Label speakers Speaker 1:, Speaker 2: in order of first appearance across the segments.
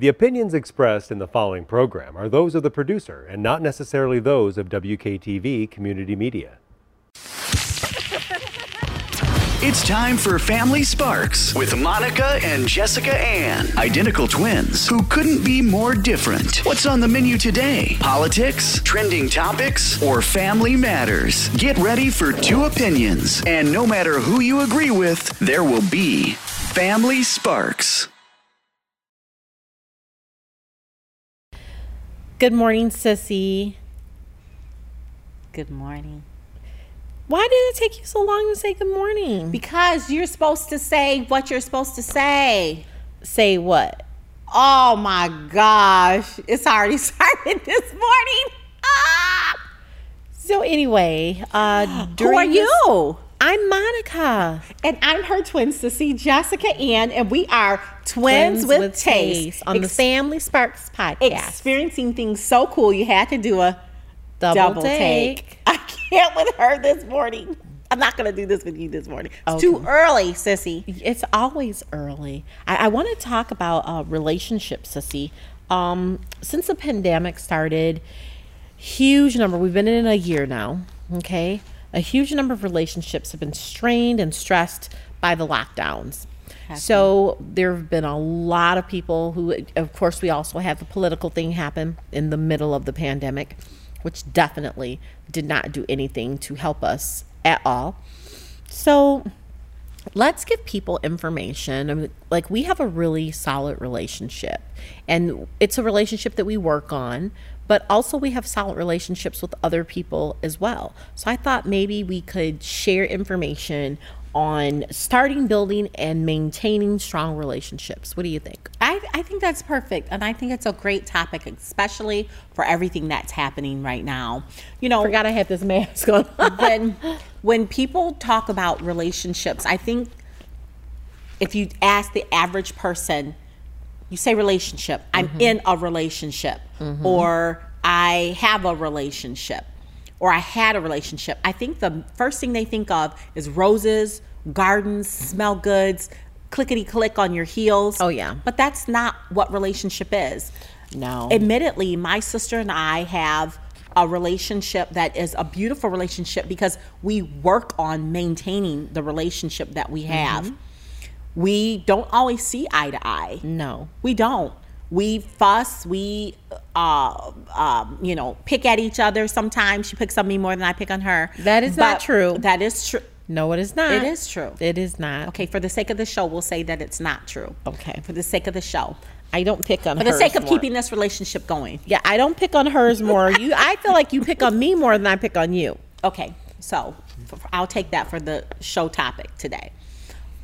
Speaker 1: The opinions expressed in the following program are those of the producer and not necessarily those of WKTV Community Media.
Speaker 2: It's time for Family Sparks with Monica and Jessica Ann, identical twins who couldn't be more different. What's on the menu today? Politics, trending topics, or family matters? Get ready for two opinions, and no matter who you agree with, there will be Family Sparks.
Speaker 3: Good morning, Sissy.
Speaker 4: Good morning.
Speaker 3: Why did it take you so long to say good morning?
Speaker 4: Because you're supposed to say what you're supposed to say.
Speaker 3: Say what?
Speaker 4: Oh my gosh. It's already started this morning. Ah!
Speaker 3: So anyway, uh
Speaker 4: Who are
Speaker 3: this-
Speaker 4: you?
Speaker 3: I'm Monica.
Speaker 4: And I'm her twin sissy, Jessica Ann, and we are twins, with, taste.
Speaker 3: on the Family Sparks podcast.
Speaker 4: experiencing things so cool you had to do a
Speaker 3: Double,
Speaker 4: double,
Speaker 3: take.
Speaker 4: take. I can't with her this morning. I'm not gonna do this with you this morning. It's too early, sissy.
Speaker 3: It's always early. I, I want to talk about uh, relationships, Sissy. Um, since the pandemic started, huge number. We've been in a year now. Okay, a huge number of relationships have been strained and stressed by the lockdowns. So there have been a lot of people who, of course, we also have the political thing happen in the middle of the pandemic, which definitely did not do anything to help us at all. So let's give people information. I mean, like we have a really solid relationship, and it's a relationship that we work on. But also, we have solid relationships with other people as well. So I thought maybe we could share information on starting, building, and maintaining strong relationships. What do you think?
Speaker 4: I, I think that's perfect. And I think it's a great topic, especially for everything that's happening right now. You know,
Speaker 3: Forgot I had this mask on.
Speaker 4: when when people talk about relationships, I think if you ask the average person, you say relationship, I'm mm-hmm. in a relationship, mm-hmm. or I have a relationship, or I had a relationship. I think the first thing they think of is roses, gardens, smell goods, clickety click on your heels.
Speaker 3: Oh, yeah.
Speaker 4: But that's not what relationship is
Speaker 3: no.
Speaker 4: admittedly, my sister and I have a relationship that is a beautiful relationship because we work on maintaining the relationship that we have. Mm-hmm. We don't always see eye to eye.
Speaker 3: no.
Speaker 4: We don't. We fuss. We, uh, um, you know, pick at each other. Sometimes she picks on me more than I pick on her.
Speaker 3: That is not true.
Speaker 4: That is true.
Speaker 3: No, it is not.
Speaker 4: It is true.
Speaker 3: It is not.
Speaker 4: Okay, for the sake of the show, we'll say that it's not true.
Speaker 3: Okay.
Speaker 4: For the sake of the show.
Speaker 3: I don't pick on
Speaker 4: For the sake of
Speaker 3: more.
Speaker 4: keeping this relationship going.
Speaker 3: Yeah, I don't pick on hers more. You, I feel like you pick on me more than I pick on you.
Speaker 4: Okay, so I'll take that for the show topic today.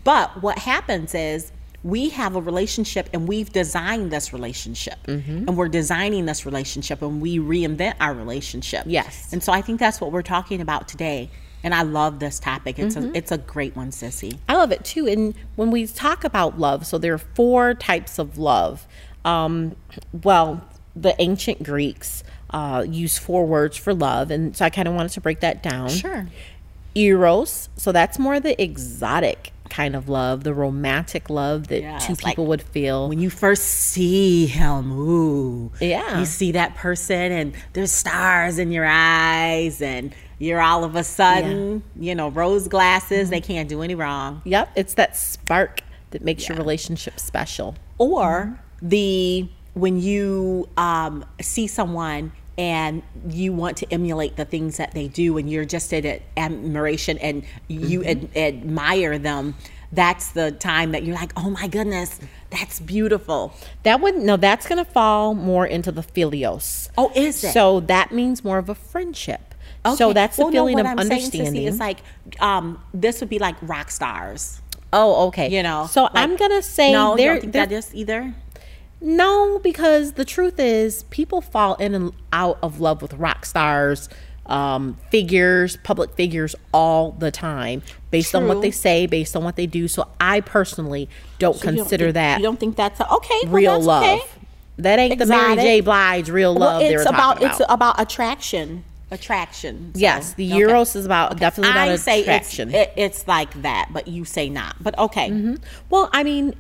Speaker 4: But what happens is we have a relationship and we've designed this relationship and we're designing this relationship and we reinvent our relationship.
Speaker 3: Yes.
Speaker 4: And so I think that's what we're talking about today. And I love this topic. It's a it's a great one, Sissy.
Speaker 3: I love it too. And when we talk about love, so there are four types of love. Um, well, the ancient Greeks uh, used four words for love, and so I kind of wanted to break that down.
Speaker 4: Sure.
Speaker 3: Eros, so that's more the exotic kind of love, the romantic love that
Speaker 4: Yeah,
Speaker 3: two
Speaker 4: it's like
Speaker 3: people would feel.
Speaker 4: When you first see him, ooh,
Speaker 3: Yeah.
Speaker 4: you see that person, and there's stars in your eyes, and you're all of a sudden, you know, rose glasses. They can't do any wrong.
Speaker 3: Yep, it's that spark that makes your relationship special.
Speaker 4: Or the when you um, see someone and you want to emulate the things that they do, and you're just in admiration and you ad- admire them. That's the time that you're like, oh my goodness, that's beautiful.
Speaker 3: That would no, that's gonna fall more into the filios
Speaker 4: Oh, is it?
Speaker 3: So that means more of a friendship.
Speaker 4: okay.
Speaker 3: So that's the
Speaker 4: Well, no,
Speaker 3: feeling
Speaker 4: what
Speaker 3: of
Speaker 4: I'm
Speaker 3: understanding.
Speaker 4: is like um, this would be like rock stars.
Speaker 3: oh, okay.
Speaker 4: You know.
Speaker 3: So
Speaker 4: like-
Speaker 3: I'm gonna say
Speaker 4: no.
Speaker 3: There.
Speaker 4: don't think that is either.
Speaker 3: No, because the truth is, people fall in and out of love with rock stars, um, figures, public figures all the time, based on what they say, based on what they do. So I personally don't
Speaker 4: You don't
Speaker 3: consider
Speaker 4: think-
Speaker 3: that
Speaker 4: You don't think that's a, okay? well,
Speaker 3: real
Speaker 4: that's
Speaker 3: love.
Speaker 4: okay.
Speaker 3: That ain't the Mary
Speaker 4: Exotic.
Speaker 3: J. Blige real love.
Speaker 4: Well, it's about,
Speaker 3: talking
Speaker 4: it's about attraction. Attraction. So,
Speaker 3: Yes, the
Speaker 4: okay.
Speaker 3: Eros is about definitely about
Speaker 4: I say
Speaker 3: attraction.
Speaker 4: it's, it, it's like that, but you say not. But okay.
Speaker 3: Well, I mean,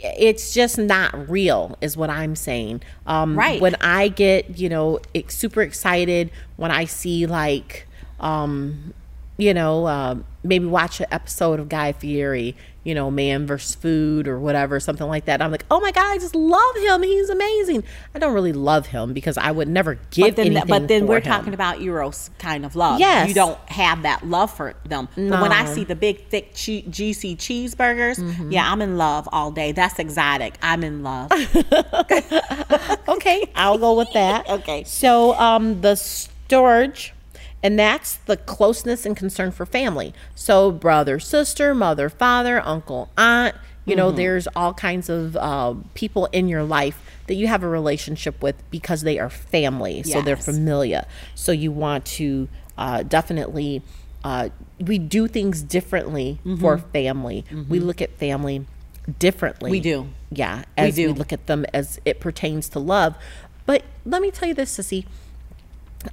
Speaker 3: it's just not real is what i'm saying um
Speaker 4: Right.
Speaker 3: when i get you know super excited when i see like um you know um maybe watch an episode of guy fieri you know man versus food or whatever something like that i'm like oh my god i just love him he's amazing i don't really love him because i would never give
Speaker 4: But then,
Speaker 3: anything
Speaker 4: but then we're
Speaker 3: him.
Speaker 4: talking about Eros kind of love.
Speaker 3: Yes.
Speaker 4: You don't have that love for them. But when I see the big, thick, che- juicy cheeseburgers,
Speaker 3: Mm-hmm.
Speaker 4: yeah, I'm in love all day. That's exotic. I'm in love.
Speaker 3: okay i'll go with that
Speaker 4: Okay.
Speaker 3: so um the storge and that's the closeness and concern for family. So brother sister mother father uncle aunt you know there's all kinds of uh, people in your life that you have a relationship with because they are family so they're familiar. So you want to uh, definitely uh, we do things differently for family. We look at family differently.
Speaker 4: We do.
Speaker 3: yeah as we,
Speaker 4: do.
Speaker 3: look at them as it pertains to love. But let me tell you this sissy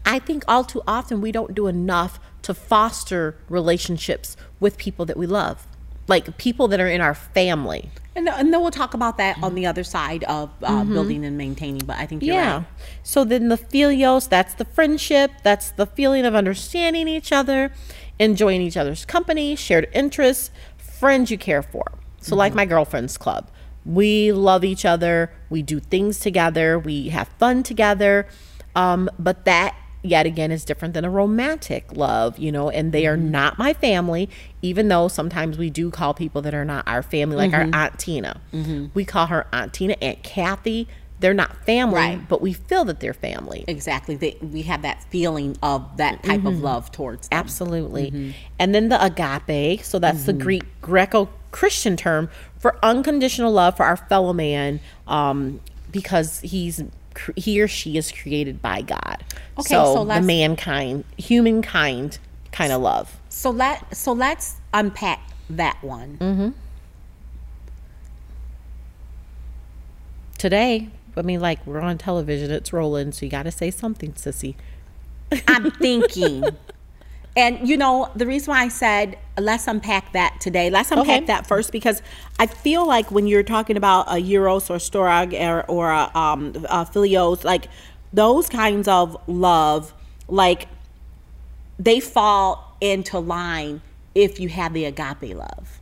Speaker 3: i think all too often we don't do enough to foster relationships with people that we love like people that are in our family.
Speaker 4: And, and then we'll talk about that on the other side of uh, building and maintaining. But I think you're
Speaker 3: Mm-hmm. yeah.
Speaker 4: right.
Speaker 3: so then the filios that's the friendship that's the feeling of understanding each other enjoying each other's company shared interests friends you care for. So like my girlfriends club. We love each other. We do things together. We have fun together um, but that yet again is different than a romantic love you know and they are not my family even though sometimes we do call people that are not our family like our aunt tina we call her aunt tina aunt kathy they're not family
Speaker 4: Right.
Speaker 3: but we feel that they're family
Speaker 4: Exactly. They, we have that feeling of that type
Speaker 3: Mm-hmm.
Speaker 4: of love towards them.
Speaker 3: Absolutely. And then the agape, so that's the Greek Greco Christian term for unconditional love for our fellow man um, because he's he or she is created by God.
Speaker 4: Okay,
Speaker 3: so,
Speaker 4: so
Speaker 3: the mankind, humankind kind of love.
Speaker 4: So let so let's unpack that one.
Speaker 3: Mm-hmm. Today, I mean, like we're on television, it's rolling, so you got to say something, sissy.
Speaker 4: I'm thinking. And you know, the reason why I said let's unpack that today, let's unpack
Speaker 3: Okay.
Speaker 4: that first because I feel like when you're talking about a Eros or Storge or, or a, um, a Filios, like those kinds of love, like they fall into line if you have the agape love.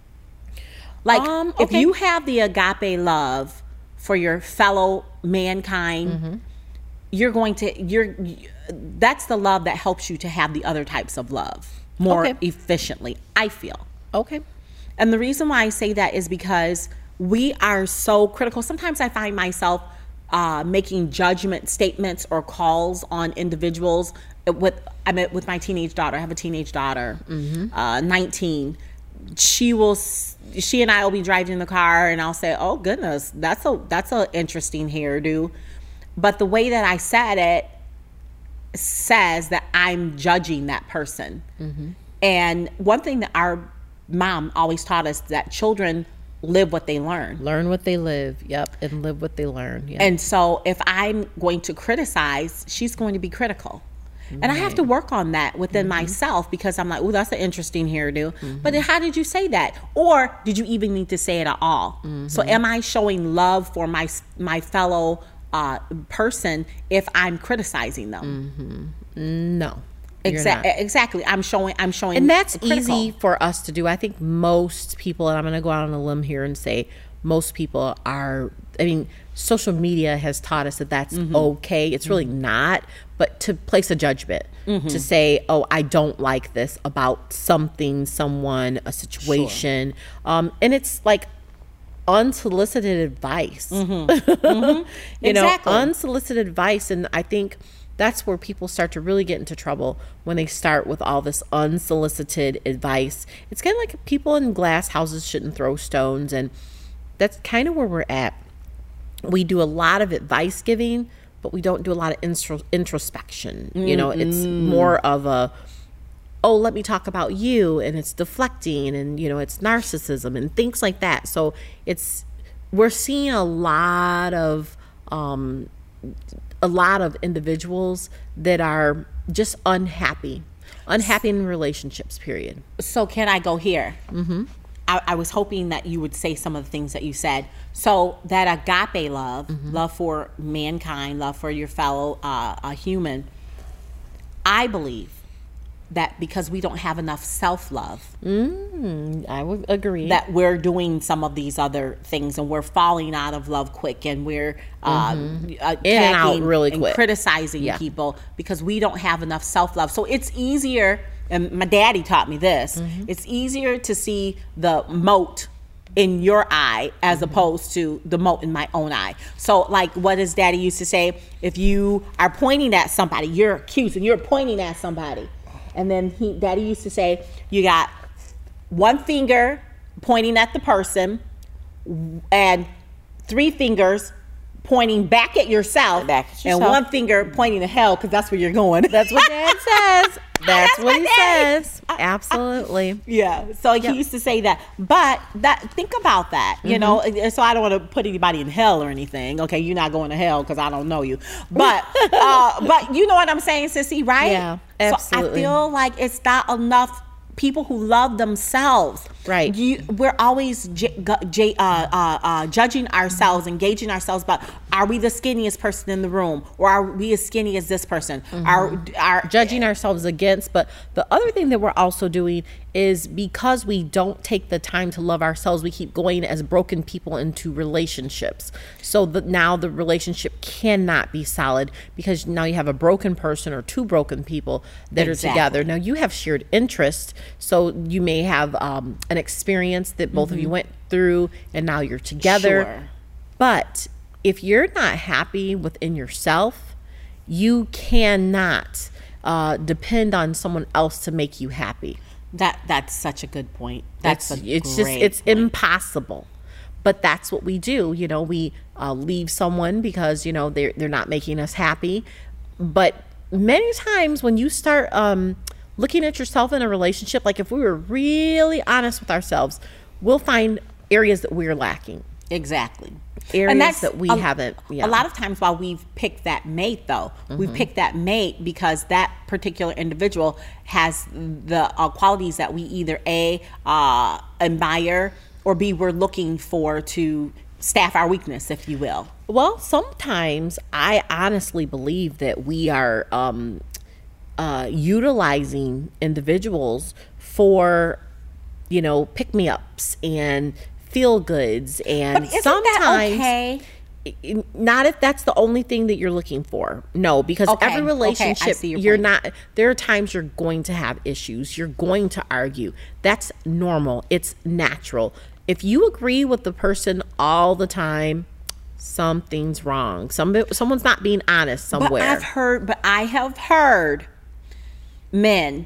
Speaker 4: Like
Speaker 3: Um,
Speaker 4: if you have the agape love for your fellow mankind,
Speaker 3: Mm-hmm.
Speaker 4: You're going to you're that's the love that helps you to have the other types of love more
Speaker 3: Okay.
Speaker 4: efficiently. I feel.
Speaker 3: Okay.
Speaker 4: And the reason why I say that is because we are so critical. Sometimes I find myself uh, making judgment statements or calls on individuals. With I mean, with my teenage daughter. I have a teenage daughter, uh, 19. She will. She and I will be driving in the car, and I'll say, "Oh goodness, that's a that's a interesting hairdo." But the way that I said it says that I'm judging that person. Mm-hmm. And one thing that our mom always taught us that children live what they learn.
Speaker 3: Learn what they live. Yep. And live what they learn. Yeah.
Speaker 4: And so if I'm going to criticize, she's going to be critical. And I have to work on that within mm-hmm. myself because I'm like, oh, that's an interesting hairdo. But mm-hmm. how did you say that? Or did you even need to say it at all? So am I showing love for my my fellow uh, person if I'm criticizing them?
Speaker 3: no. you're
Speaker 4: Exa-
Speaker 3: not.
Speaker 4: exactly. I'm showing. I'm showing.
Speaker 3: and that's easy for us to do. I think most people, and I'm going to go out on a limb here and say most people are. I mean, social media has taught us that that's
Speaker 4: Mm-hmm.
Speaker 3: okay. It's really not. But to place a judgment,
Speaker 4: Mm-hmm.
Speaker 3: to say, "Oh, I don't like this about something, someone, a situation," um, and it's like unsolicited advice. you know,
Speaker 4: Mm-hmm. Exactly.
Speaker 3: unsolicited advice, and I think that's where people start to really get into trouble when they start with all this unsolicited advice. It's kind of like people in glass houses shouldn't throw stones, and that's kind of where we're at. We do a lot of advice giving, but we don't do a lot of intro- introspection. You know, it's more of a oh, let me talk about you, and it's deflecting, and you know, it's narcissism and things like that. So it's we're seeing a lot of um, a lot of individuals that are just unhappy, unhappy in relationships. Period.
Speaker 4: So can I go here? Mm-hmm. I, I was hoping that you would say some of the things that you said. So that agape love, love for mankind, love for your fellow uh, uh, human. I believe that because we don't have enough self love,
Speaker 3: I would agree.
Speaker 4: that we're doing some of these other things and we're falling out of love quick and we're uh, uh,
Speaker 3: Mm-hmm. In and out really
Speaker 4: and
Speaker 3: quick.
Speaker 4: criticizing
Speaker 3: Yeah.
Speaker 4: people because we don't have enough self love. So it's easier, and my daddy taught me this
Speaker 3: Mm-hmm.
Speaker 4: it's easier to see the mote in your eye as
Speaker 3: Mm-hmm.
Speaker 4: opposed to the mote in my own eye. So, like what his daddy used to say if you are pointing at somebody, you're accusing, you're pointing at somebody. And then he, daddy used to say, you got one finger pointing at the person and three fingers pointing back at yourself,
Speaker 3: Back at
Speaker 4: and one finger pointing to hell because that's where you're going.
Speaker 3: That's what Dad says. That's,
Speaker 4: That's
Speaker 3: what he
Speaker 4: Dad-
Speaker 3: says. Absolutely.
Speaker 4: yeah. So he used to say that. But that think about that, you know.
Speaker 3: Mm-hmm.
Speaker 4: and So I don't want to put anybody in hell or anything. Okay, you're not going to hell because I don't know you. But uh, but you know what I'm saying, Sissy, right?
Speaker 3: Yeah,
Speaker 4: So I feel like it's not enough people who love themselves.
Speaker 3: Right.
Speaker 4: You, we're always j- j- uh, uh, uh, judging ourselves, engaging ourselves. But are we the skinniest person in the room, or are we as skinny as this person? Are are
Speaker 3: judging ourselves against. But the other thing that we're also doing is because we don't take the time to love ourselves, we keep going as broken people into relationships. So that now the relationship cannot be solid because now you have a broken person or two broken people that are together. Now you have shared interests, so you may have um, an experience that both of you went through, and now you're together.
Speaker 4: Sure.
Speaker 3: But if you're not happy within yourself, you cannot uh, depend on someone else to make you happy.
Speaker 4: That that's such a good point. That's
Speaker 3: it's it's just it's
Speaker 4: point.
Speaker 3: impossible. But that's what we do. You know, we uh, leave someone because you know they're they're not making us happy. But many times when you start um, looking at yourself in a relationship, like if we were really honest with ourselves, we'll find areas that we're lacking.
Speaker 4: Exactly.
Speaker 3: Areas that we haven't- yeah.
Speaker 4: A lot of times while we've picked that mate though,
Speaker 3: Mm-hmm.
Speaker 4: picked that mate because that particular individual has the uh, qualities that we either A uh, admire or B we're looking for to staff our weakness, if you will.
Speaker 3: Well, sometimes I honestly believe that we are um, uh, utilizing individuals for, you know, pick me ups and feel goods. And
Speaker 4: But
Speaker 3: sometimes,
Speaker 4: okay?
Speaker 3: not if that's the only thing that you're looking for. No, because
Speaker 4: Okay,
Speaker 3: every relationship,
Speaker 4: your
Speaker 3: you're
Speaker 4: point.
Speaker 3: not, there are times you're going to have issues. You're going to argue. That's normal, it's natural. If you agree with the person all the time, something's wrong. Some someone's not being honest
Speaker 4: But
Speaker 3: somewhere.
Speaker 4: I've heard, but I have heard men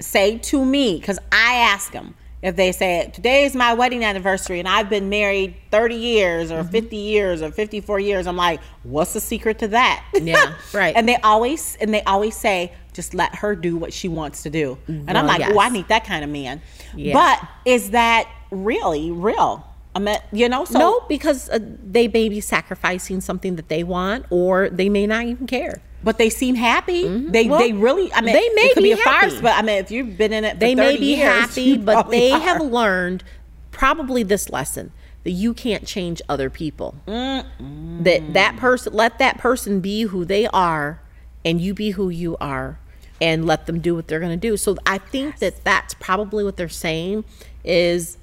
Speaker 4: say to me, because I ask them if they say, Today is my wedding anniversary and I've been married 30 years
Speaker 3: Mm-hmm.
Speaker 4: or 50 years or 54 years. I'm like, What's the secret to that?
Speaker 3: Yeah, right.
Speaker 4: and they always, and they always say, Just let her do what she wants to do. And I'm
Speaker 3: Well,
Speaker 4: like, Oh, I need that kind of man.
Speaker 3: Yeah.
Speaker 4: But is that really real? I mean, you know, so
Speaker 3: no, because uh, they may be sacrificing something that they want, or they may not even care.
Speaker 4: But they seem happy. They
Speaker 3: Mm-hmm. Well,
Speaker 4: they really. I mean,
Speaker 3: they may
Speaker 4: it could be,
Speaker 3: be
Speaker 4: a farce,
Speaker 3: happy.
Speaker 4: but I mean, if you've been in it, for
Speaker 3: they may be
Speaker 4: years,
Speaker 3: happy, but they
Speaker 4: are.
Speaker 3: have learned probably this lesson that you can't change other people. That that person let that person be who they are, and you be who you are, and let them do what they're going to do. So I think that that's probably what they're saying is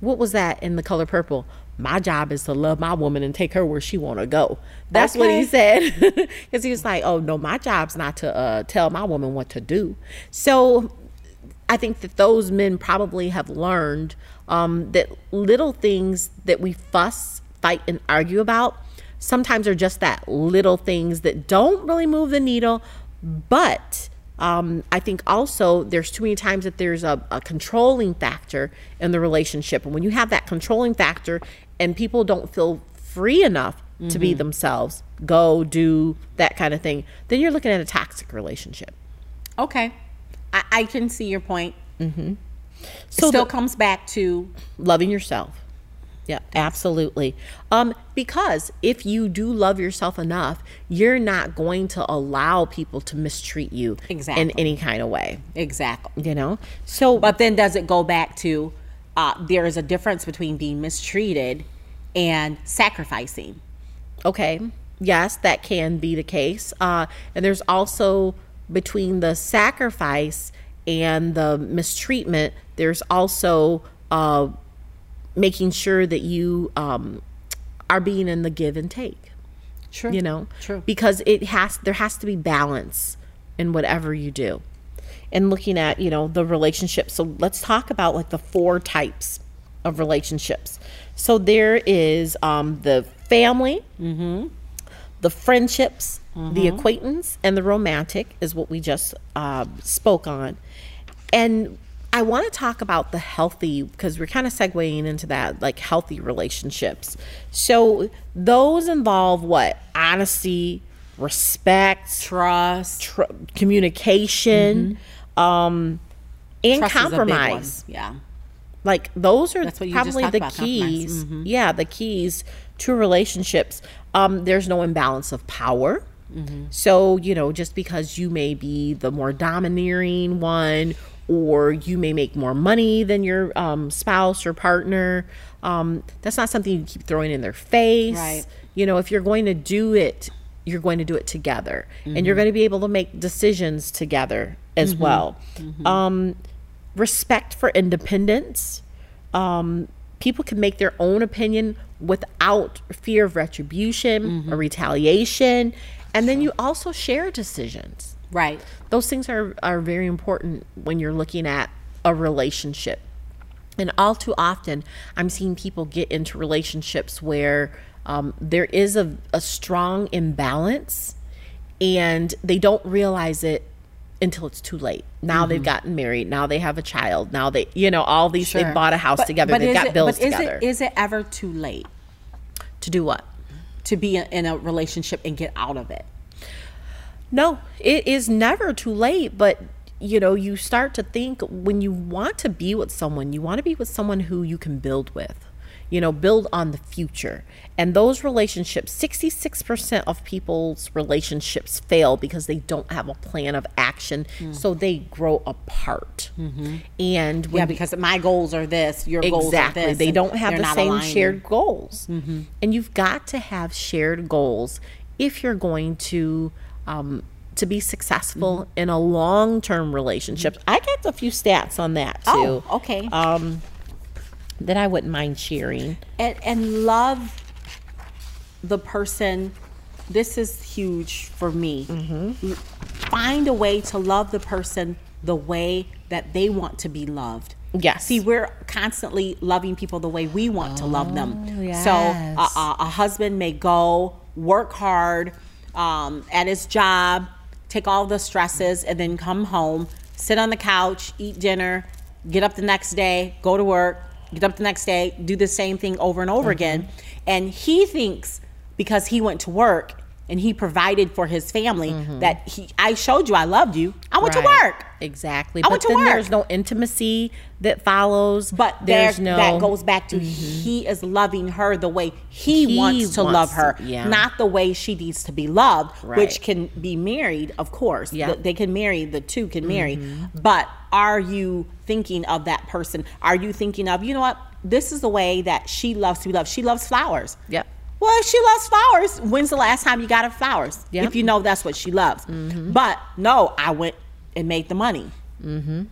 Speaker 3: what was that in the color purple? My job is to love my woman and take her where she want to go. That's what he said. Because he was like, "Oh no, my job's not to uh, tell my woman what to do." So I think that those men probably have learned um, that little things that we fuss, fight, and argue about sometimes are just that little things that don't really move the needle. But um, I think also there's too many times that there's a, a controlling factor in the relationship. And when you have that controlling factor and people don't feel free enough to be themselves, go, do that kind of thing, then you're looking at a toxic relationship.
Speaker 4: Okay, I, I can see your point. Mm-hmm.
Speaker 3: So
Speaker 4: Still
Speaker 3: the-
Speaker 4: comes back to
Speaker 3: loving yourself yeah absolutely um because if you do love yourself enough you're not going to allow people to mistreat you in any kind of way
Speaker 4: exactly.
Speaker 3: you know so
Speaker 4: But then does it go back to uh, there is a difference between being mistreated and sacrificing.
Speaker 3: Okay. Yes, that can be the case. Uh, and there's also between the sacrifice and the mistreatment, there's also uh, making sure that you um, are being in the give and take.
Speaker 4: True.
Speaker 3: You know,
Speaker 4: True.
Speaker 3: because it has there has to be balance in whatever you do. And looking at you know the relationship. So let's talk about like the four types of relationships. So there is um, the family, the friendships, the acquaintance, and the romantic is what we just uh, spoke on. And I want to talk about the healthy because we're kind of segueing into that, like healthy relationships. So those involve what? Honesty, respect,
Speaker 4: Trust.
Speaker 3: tr- communication, um, and
Speaker 4: Trust is a big one.
Speaker 3: compromise.
Speaker 4: Yeah.
Speaker 3: Like those are
Speaker 4: That's what you just
Speaker 3: probably the
Speaker 4: about, compromise. Mm-hmm.
Speaker 3: keys. Yeah, the keys to relationships. Um, there's no imbalance of power.
Speaker 4: Mm-hmm.
Speaker 3: So, you know, just because you may be the more domineering one or you may make more money than your um, spouse or partner, um, that's not something you keep throwing in their face.
Speaker 4: Right.
Speaker 3: You know, if you're going to do it, you're going to do it together and
Speaker 4: Mm-hmm.
Speaker 3: you're going to be able to make decisions together as well.
Speaker 4: Mm-hmm.
Speaker 3: Um, respect for independence. Um, people can make their own opinion without fear of retribution
Speaker 4: Mm-hmm.
Speaker 3: or retaliation. And then you also share decisions.
Speaker 4: Right.
Speaker 3: Those things are, are very important when you're looking at a relationship. And all too often, I'm seeing people get into relationships where um, there is a, a strong imbalance and they don't realize it until it's too late. Now they've gotten married. Now they have a child. Now they, you know, all these, they bought a house
Speaker 4: But-
Speaker 3: together.
Speaker 4: but
Speaker 3: They've got
Speaker 4: it-
Speaker 3: bills
Speaker 4: but is
Speaker 3: together.
Speaker 4: It, is it ever too late
Speaker 3: to do what?
Speaker 4: to be in a relationship and get out of it?
Speaker 3: No, it is never too late, but you know, you start to think when you want to be with someone, you want to be with someone who you can build with. You know, build on the future. And those relationships, 66% of people's relationships fail because they don't have a plan of action. Hmm. So they grow apart. Mm-hmm. And
Speaker 4: Yeah, because my goals are this, your goals are this.
Speaker 3: they don't have the same
Speaker 4: aligning.
Speaker 3: shared goals mm-hmm. and you've got to have shared goals if you're going to um, to be successful
Speaker 4: Mm-hmm.
Speaker 3: in a long-term relationship i got a few stats on that too
Speaker 4: Oh, okay.
Speaker 3: um, that i wouldn't mind sharing
Speaker 4: and, and love the person this is huge for me
Speaker 3: Mm-hmm.
Speaker 4: find a way to love the person the way that they want to be loved
Speaker 3: Yes.
Speaker 4: see we're constantly loving people the way we want to love them so a, a, a husband may go work hard um, at his job take all the stresses and then come home sit on the couch eat dinner get up the next day go to work get up the next day do the same thing over and over again. And he thinks because he went to work and he provided for his family mm-hmm. that he i showed you i loved you i went to work
Speaker 3: exactly
Speaker 4: I
Speaker 3: but
Speaker 4: went to
Speaker 3: then
Speaker 4: work.
Speaker 3: there's no intimacy that follows
Speaker 4: But
Speaker 3: there's
Speaker 4: there's
Speaker 3: no
Speaker 4: that goes back to mm-hmm. he is loving her the way he,
Speaker 3: He
Speaker 4: wants to
Speaker 3: wants
Speaker 4: love
Speaker 3: to-
Speaker 4: her,
Speaker 3: yeah.
Speaker 4: not the way she needs to be loved,
Speaker 3: Right.
Speaker 4: which can be married, of course.
Speaker 3: Yeah.
Speaker 4: Th- They can marry, the two can marry. Mm-hmm. But are you thinking of that person? Are you thinking of, you know what? This is the way that she loves to be loved. She loves flowers.
Speaker 3: Yep.
Speaker 4: Well, if she loves flowers, when's the last time you got her flowers?
Speaker 3: Yep.
Speaker 4: If you know that's what she loves. Mm-hmm. But no, I went and made the money. Mm-hmm.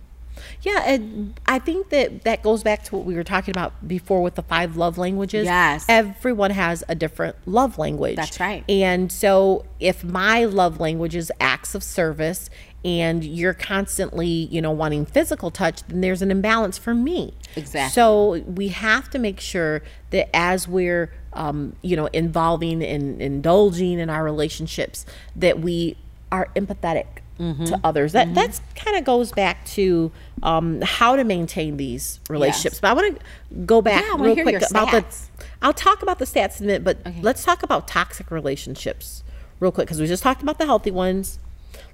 Speaker 3: Yeah, and I think that that goes back to what we were talking about before with the five love languages.
Speaker 4: Yes.
Speaker 3: Everyone has a different love language.
Speaker 4: That's right.
Speaker 3: And so if my love language is acts of service and you're constantly, you know, wanting physical touch, then there's an imbalance for me.
Speaker 4: Exactly.
Speaker 3: So we have to make sure that as we're um, you know, involving and indulging in our relationships, that we are empathetic
Speaker 4: Mm-hmm.
Speaker 3: to others. That that's kind of goes back to um, how to maintain these relationships. But I want to go back
Speaker 4: Yeah,
Speaker 3: real quick about the. I'll talk about the stats in a minute, but let's talk about toxic relationships real quick because we just talked about the healthy ones.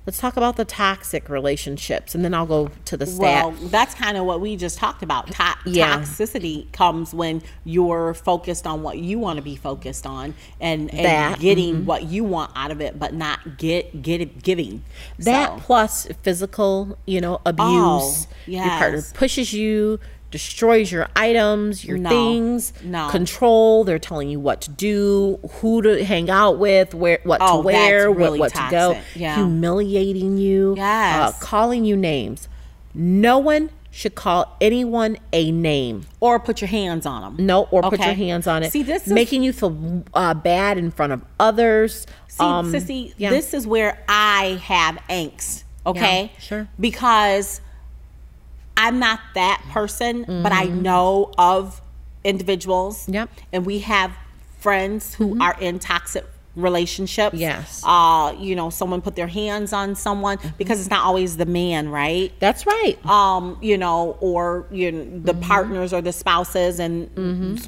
Speaker 3: Let's talk about the toxic relationships, and then I'll go to the stat.
Speaker 4: Well, that's kind of what we just talked about. To-
Speaker 3: Yeah.
Speaker 4: Toxicity comes when you're focused on what you want to be focused on and, and
Speaker 3: That,
Speaker 4: getting mm-hmm. what you want out of it, but not get get it giving.
Speaker 3: That
Speaker 4: So,
Speaker 3: plus physical, you know, abuse.
Speaker 4: Oh,
Speaker 3: Your partner pushes you destroys your items, your
Speaker 4: No.
Speaker 3: things,
Speaker 4: No.
Speaker 3: control. They're telling you what to do, who to hang out with, where what
Speaker 4: Oh,
Speaker 3: to wear,
Speaker 4: really
Speaker 3: what, what to go.
Speaker 4: Yeah.
Speaker 3: humiliating you,
Speaker 4: Yes.
Speaker 3: uh, calling you names. No one should call anyone a name.
Speaker 4: or put your hands on them.
Speaker 3: No, or put your hands on it.
Speaker 4: See, this is
Speaker 3: making you feel uh, bad in front of others.
Speaker 4: See,
Speaker 3: Um,
Speaker 4: Sissy,
Speaker 3: yeah.
Speaker 4: this is where I have angst. Okay,
Speaker 3: Yeah, sure.
Speaker 4: Because I'm not that person, but I know of individuals.
Speaker 3: Mm-hmm. Yep.
Speaker 4: and we have friends who are in toxic relationships.
Speaker 3: Yes.
Speaker 4: uh, you know, someone put their hands on someone because it's not always the man, right?
Speaker 3: That's right.
Speaker 4: um, you know, or you know, the
Speaker 3: Mm-hmm.
Speaker 4: partners or the spouses, and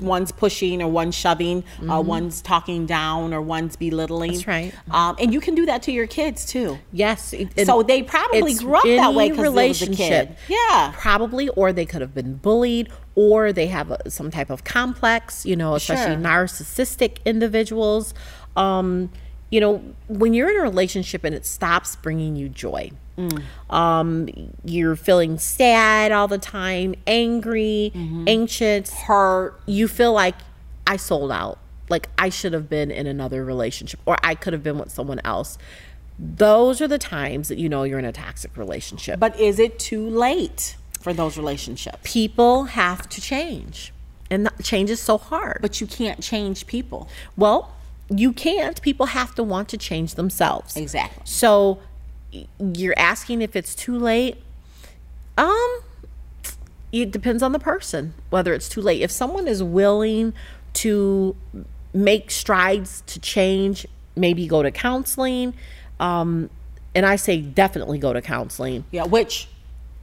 Speaker 4: one's pushing or one's shoving, uh, one's talking down or one's belittling.
Speaker 3: Mm-hmm. That's right.
Speaker 4: Um, and you can do that to your kids too.
Speaker 3: Yes. it-
Speaker 4: So they probably grew up that way
Speaker 3: any
Speaker 4: 'cause they was a kid. Yeah.
Speaker 3: Probably, or they could have been bullied, or they have a, some type of complex, you know, especially
Speaker 4: Sure.
Speaker 3: narcissistic individuals. Um, you know, when you're in a relationship and it stops bringing you joy,
Speaker 4: Mm.
Speaker 3: um, you're feeling sad all the time, angry,
Speaker 4: Mm-hmm.
Speaker 3: anxious,
Speaker 4: Hurt.
Speaker 3: you feel like I sold out. Like I should have been in another relationship or I could have been with someone else. Those are the times that you know you're in a toxic relationship. But
Speaker 4: is it too late for those relationships?
Speaker 3: people have to change. And that change is so hard. But
Speaker 4: you can't change people.
Speaker 3: well, you can't. People have to want to change themselves.
Speaker 4: Exactly.
Speaker 3: So you're asking if it's too late. Um it depends on the person whether it's too late. If someone is willing to make strides to change, maybe go to counseling. Um and I say definitely go to counseling.
Speaker 4: Yeah, which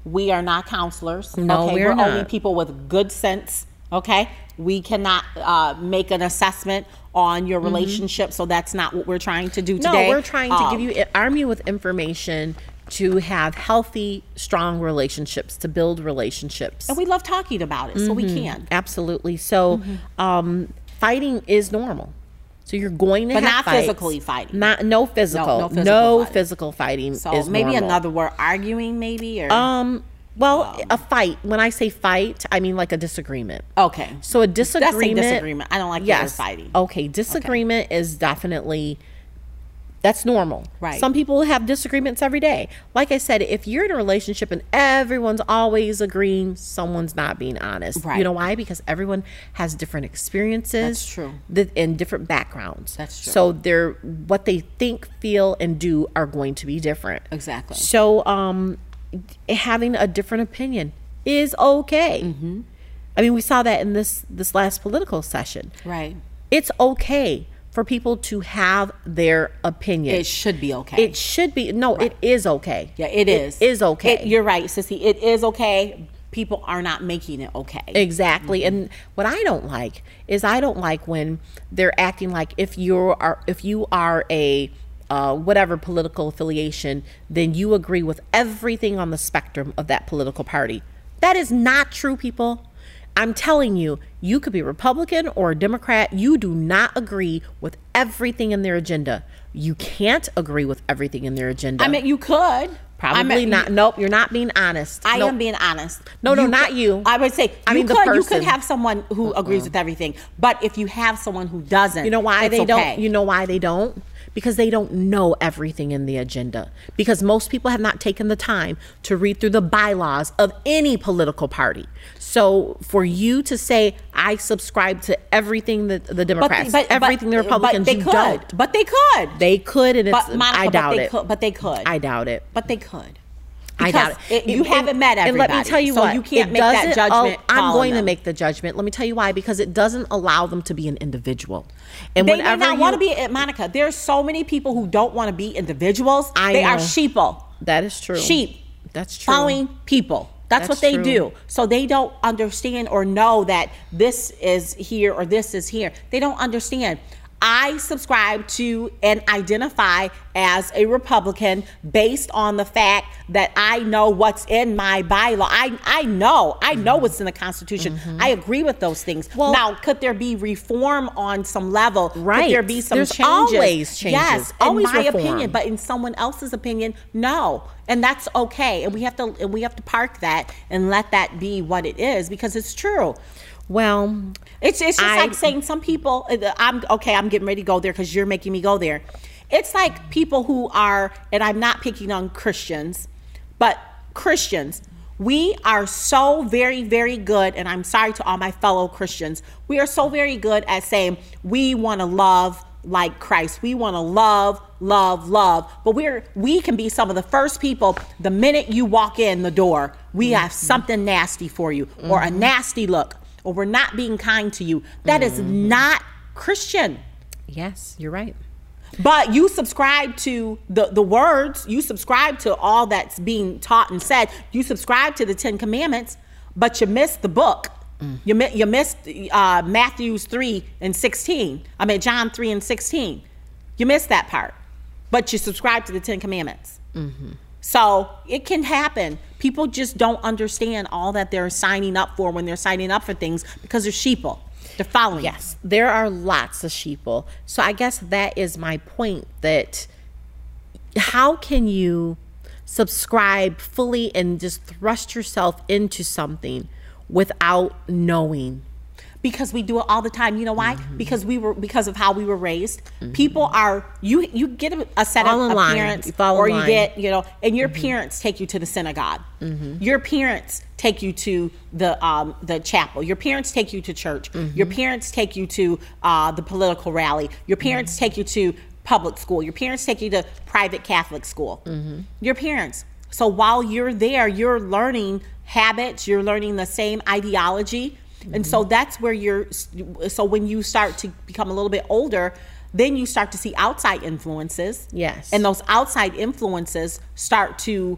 Speaker 4: we are not counselors.
Speaker 3: No,
Speaker 4: okay?
Speaker 3: we're
Speaker 4: only
Speaker 3: not.
Speaker 4: people with good sense. Okay, we cannot uh, make an assessment on your relationship, so that's not what we're trying to do
Speaker 3: Mm-hmm. No,
Speaker 4: today.
Speaker 3: we're trying to
Speaker 4: Um,
Speaker 3: give you arm you with information to have healthy, strong relationships, to build relationships.
Speaker 4: and we love talking about it, so
Speaker 3: Mm-hmm.
Speaker 4: we can.
Speaker 3: Absolutely. So, um, fighting is normal. So you're going to
Speaker 4: But not
Speaker 3: fights.
Speaker 4: physically fighting.
Speaker 3: Not no physical. No,
Speaker 4: no physical fighting.
Speaker 3: physical fighting
Speaker 4: So
Speaker 3: is
Speaker 4: maybe
Speaker 3: normal.
Speaker 4: another word, arguing, maybe or
Speaker 3: Um. Well, a fight. When I say fight, I mean like a disagreement.
Speaker 4: okay.
Speaker 3: So a disagreement.
Speaker 4: That's disagreement. I don't like
Speaker 3: yes.
Speaker 4: fighting.
Speaker 3: Okay, disagreement is definitely that's normal.
Speaker 4: Right.
Speaker 3: Some people have disagreements every day. Like I said, if you're in a relationship and everyone's always agreeing, someone's not being honest.
Speaker 4: Right.
Speaker 3: You know why? Because everyone has different experiences.
Speaker 4: That's true.
Speaker 3: th- and different backgrounds.
Speaker 4: That's true.
Speaker 3: So they're what they think, feel, and do are going to be different.
Speaker 4: Exactly.
Speaker 3: So um, having a different opinion is okay.
Speaker 4: Mm-hmm.
Speaker 3: I mean, we saw that in this this last political session.
Speaker 4: Right.
Speaker 3: It's okay for people to have their opinion.
Speaker 4: It should be okay.
Speaker 3: It should be. No, it is okay.
Speaker 4: yeah, it is.
Speaker 3: It is okay.
Speaker 4: It- you're right, Sissy. It is okay. People are not making it okay.
Speaker 3: Exactly. And what I don't like is I don't like when they're acting like if you're are if you are a uh, whatever political affiliation, then you agree with everything on the spectrum of that political party. That is not true, people. I'm telling you, you could be Republican or a Democrat. You do not agree with everything in their agenda. You can't agree with everything in their agenda.
Speaker 4: I mean, you could.
Speaker 3: probably
Speaker 4: I mean,
Speaker 3: not. Nope, you're not being honest.
Speaker 4: I
Speaker 3: Nope.
Speaker 4: am being honest.
Speaker 3: No, no,
Speaker 4: You
Speaker 3: not
Speaker 4: could-
Speaker 3: you.
Speaker 4: I would say
Speaker 3: I
Speaker 4: you
Speaker 3: mean the
Speaker 4: could you could have someone who agrees with everything, but if you have someone who doesn't,
Speaker 3: You know why they
Speaker 4: okay.
Speaker 3: don't? You know why they don't? Because they don't know everything in the agenda. Because most people have not taken the time to read through the bylaws of any political party. So for you to say I subscribe to everything that the Democrats, but everything the Republicans,
Speaker 4: but they could.
Speaker 3: don't.
Speaker 4: But they could.
Speaker 3: They could, and it's
Speaker 4: but Monica,
Speaker 3: I doubt
Speaker 4: but they
Speaker 3: it.
Speaker 4: Could, but they could.
Speaker 3: I doubt it.
Speaker 4: But they could.
Speaker 3: I doubt
Speaker 4: Because
Speaker 3: it.
Speaker 4: You haven't met everybody.
Speaker 3: And let me tell you
Speaker 4: so
Speaker 3: what.
Speaker 4: you can't make that judgment.
Speaker 3: oh, I'm going to make the judgment. Let me tell you why. Because it doesn't allow them to be an individual. And
Speaker 4: They may
Speaker 3: whenever
Speaker 4: not want to be eh, Monica. There's so many people who don't want to be individuals.
Speaker 3: I
Speaker 4: they are
Speaker 3: know.
Speaker 4: sheeple.
Speaker 3: That is true.
Speaker 4: Sheep.
Speaker 3: That's true.
Speaker 4: Following people. That's,
Speaker 3: That's
Speaker 4: what they
Speaker 3: true.
Speaker 4: do. So they don't understand or know that this is here or this is here. They don't understand. I subscribe to and identify as a Republican based on the fact that I know what's in my bylaw. I I know. I know mm-hmm. what's in the Constitution. Mm-hmm. I agree with those things.
Speaker 3: Well-
Speaker 4: now, could there be reform on some level?
Speaker 3: Right.
Speaker 4: Could there be some
Speaker 3: There's
Speaker 4: changes?
Speaker 3: always changes.
Speaker 4: Yes,
Speaker 3: Always
Speaker 4: in my
Speaker 3: reform.
Speaker 4: opinion, but in someone else's opinion, no. And that's okay. And we have to and we have to park that and let that be what it is because it's true.
Speaker 3: Well,
Speaker 4: It's it's just
Speaker 3: I-
Speaker 4: like saying some people. uh, I'm okay. I'm getting ready to go there because you're making me go there. It's like people who are, and I'm not picking on Christians, but Christians. We are so very, very good, and I'm sorry to all my fellow Christians. We are so very good at saying we want to love like Christ. We want to love, love, love. But we're we can be some of the first people. The minute you walk in the door, we have something nasty for you, or a nasty look, or we're not being kind to you. That is mm-hmm. not Christian.
Speaker 3: yes, you're right.
Speaker 4: But you subscribe to the, the words, you subscribe to all that's being taught and said, you subscribe to the Ten Commandments, but you miss the book. Mm. You, mi- you missed uh, Matthew's 3 and 16. I mean, John 3 and 16. You missed that part. But you subscribe to the Ten Commandments. Mm-hmm. So it can happen. People just don't understand all that they're signing up for when they're signing up for things because they're sheeple. They're following.
Speaker 3: Yes, there are lots of sheeple. So I guess that is my point that how can you subscribe fully and just thrust yourself into something without knowing?
Speaker 4: Because we do it all the time. You know why?
Speaker 3: Mm-hmm.
Speaker 4: Because we were because of how we were raised. People are you you get a, a set
Speaker 3: Fall
Speaker 4: of,
Speaker 3: in
Speaker 4: of
Speaker 3: line.
Speaker 4: parents, or you
Speaker 3: line.
Speaker 4: get you know, and your
Speaker 3: Mm-hmm.
Speaker 4: parents take you to the synagogue. Your parents take you to the um, the chapel. Your parents take you to church.
Speaker 3: Mm-hmm.
Speaker 4: Your parents take you to uh, the political rally. Your parents
Speaker 3: Mm-hmm.
Speaker 4: take you to public school. Your parents take you to private Catholic school.
Speaker 3: Mm-hmm.
Speaker 4: Your parents. So while you're there, you're learning habits. You're learning the same ideology. And so
Speaker 3: Mm-hmm.
Speaker 4: that's where you're. So when you start to become a little bit older, then you start to see outside influences.
Speaker 3: Yes.
Speaker 4: And those outside influences start to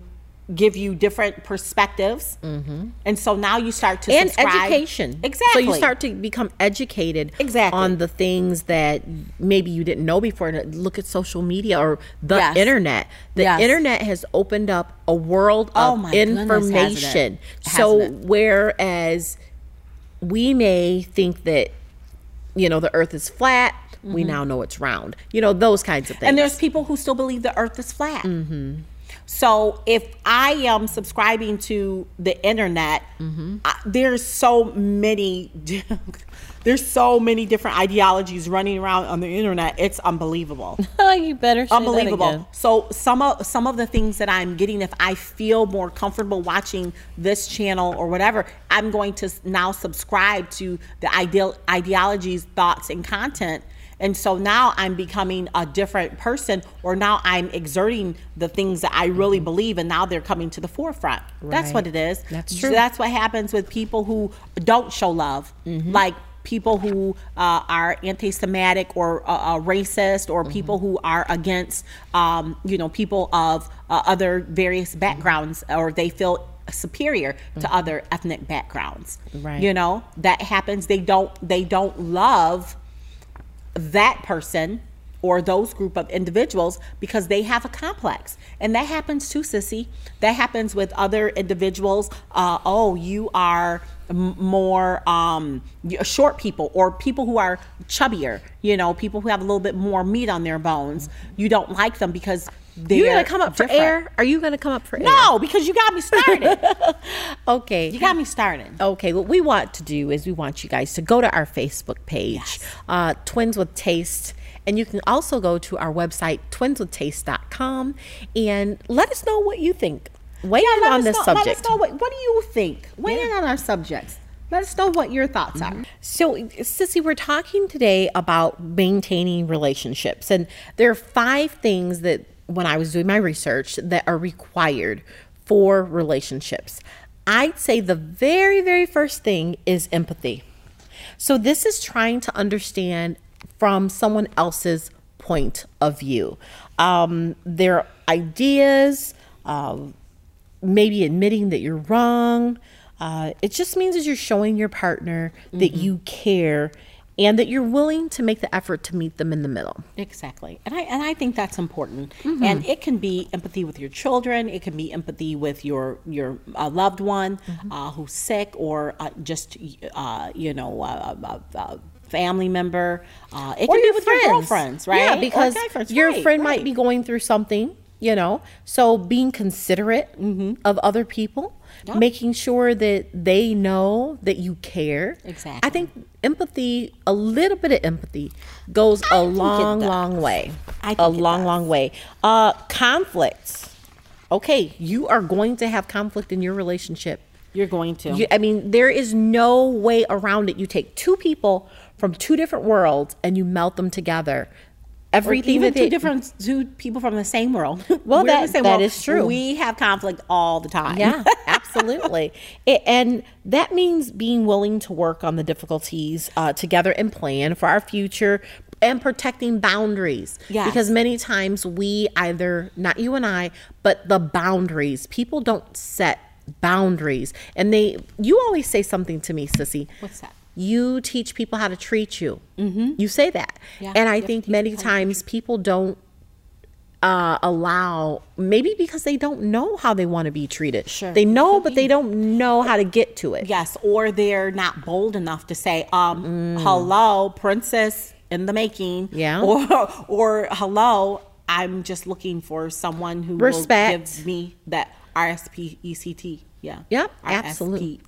Speaker 4: give you different perspectives. Mm-hmm. And so now you start to
Speaker 3: and
Speaker 4: subscribe-
Speaker 3: education.
Speaker 4: Exactly.
Speaker 3: So you start to become educated
Speaker 4: Exactly.
Speaker 3: on the things that maybe you didn't know before. Look at social media or the
Speaker 4: Yes.
Speaker 3: internet. The
Speaker 4: Yes.
Speaker 3: internet has opened up a world
Speaker 4: Oh
Speaker 3: of
Speaker 4: my goodness,
Speaker 3: information. So whereas we may think that you know the earth is flat, we now know it's round. You know those kinds of things.
Speaker 4: Mm-hmm. And there's people who still believe the earth is flat. So if I am subscribing to the internet, I, there's so many there's so many different ideologies running around on the internet. It's unbelievable.
Speaker 3: Oh, you better say that
Speaker 4: unbelievable. So some of some of the things that I'm getting, if I feel more comfortable watching this channel or whatever, I'm going to now subscribe to the ideal ideologies, thoughts, and content. And so now I'm becoming a different person, or now I'm exerting the things that I really mm-hmm. believe, and now they're coming to the forefront. That's what it is.
Speaker 3: That's
Speaker 4: So
Speaker 3: true.
Speaker 4: that's what happens with people who don't show love, mm-hmm. like people who uh, are anti-Semitic or uh, uh, racist, or people who are against, um, you know, people of uh, other various backgrounds, or they feel superior to other ethnic backgrounds.
Speaker 3: Right.
Speaker 4: You know that happens. They don't. They don't love that person or those group of individuals because they have a complex and that happens too sissy that happens with other individuals uh, oh you are more um, short people or people who are chubbier you know people who have a little bit more meat on their bones you don't like them because they're
Speaker 3: You're gonna come up for air? Are you gonna come up for air?
Speaker 4: no because you got me started
Speaker 3: Okay.
Speaker 4: you got me started
Speaker 3: Okay, what we want to do is we want you guys to go to our Facebook page,
Speaker 4: Yes.
Speaker 3: uh, Twins with Taste, and you can also go to our website, twinswithtaste.com, and let us know what you think. Weigh in on this
Speaker 4: know,
Speaker 3: subject.
Speaker 4: let us know what, what do you think? Weigh in on our subjects. Let us know what your thoughts are.
Speaker 3: So, Sissy, we're talking today about maintaining relationships, and there are five things that, when I was doing my research, that are required for relationships. I'd say the very, very first thing is empathy. So, this is trying to understand from someone else's point of view, um, their ideas, um, maybe admitting that you're wrong. Uh, it just means that you're showing your partner that you care and that you're willing to make the effort to meet them in the middle.
Speaker 4: Exactly, and I and I think that's important.
Speaker 3: Mm-hmm.
Speaker 4: And it can be empathy with your children. It can be empathy with your your uh, loved one
Speaker 3: Mm-hmm.
Speaker 4: uh, who's sick, or uh, just uh, you know a, a, a family member. Uh, it
Speaker 3: or
Speaker 4: can be with
Speaker 3: friends.
Speaker 4: your girlfriends, right?
Speaker 3: Yeah, because
Speaker 4: friends,
Speaker 3: your
Speaker 4: right,
Speaker 3: friend might be going through something, you know. So being considerate
Speaker 4: Mm-hmm.
Speaker 3: of other people, making sure that they know that you care.
Speaker 4: Exactly.
Speaker 3: I think empathy, a little bit of empathy, goes a long, long way.
Speaker 4: I
Speaker 3: a long, long way. Uh, conflicts. Okay, you are going to have conflict in your relationship.
Speaker 4: You're going to.
Speaker 3: You, I mean, there is no way around it. You take two people from two different worlds and you melt them together.
Speaker 4: Or
Speaker 3: Everything
Speaker 4: even
Speaker 3: that they
Speaker 4: two different two people from the same world.
Speaker 3: Well, that- that
Speaker 4: world.
Speaker 3: is true.
Speaker 4: We have conflict all the time.
Speaker 3: Yeah, absolutely. It, and that means being willing to work on the difficulties uh, together and plan for our future and protecting boundaries.
Speaker 4: Yes.
Speaker 3: Because many times we either, not you and I, but the boundaries, people don't set boundaries. And they, you always say something to me, Sissy.
Speaker 4: What's that?
Speaker 3: You teach people how to treat you. Mm-hmm. You say that.
Speaker 4: Yeah,
Speaker 3: and I think many
Speaker 4: people how to
Speaker 3: times people don't uh, allow maybe because they don't know how they want to be treated.
Speaker 4: Sure.
Speaker 3: They know, but they don't know how to get to it.
Speaker 4: Yes, or they're not bold enough to say, um, hello, princess in the making.
Speaker 3: Mm. Yeah.
Speaker 4: Or or hello, I'm just looking for someone who
Speaker 3: Respect.
Speaker 4: will give me that R S P E C T. Yeah.
Speaker 3: Yep, absolutely.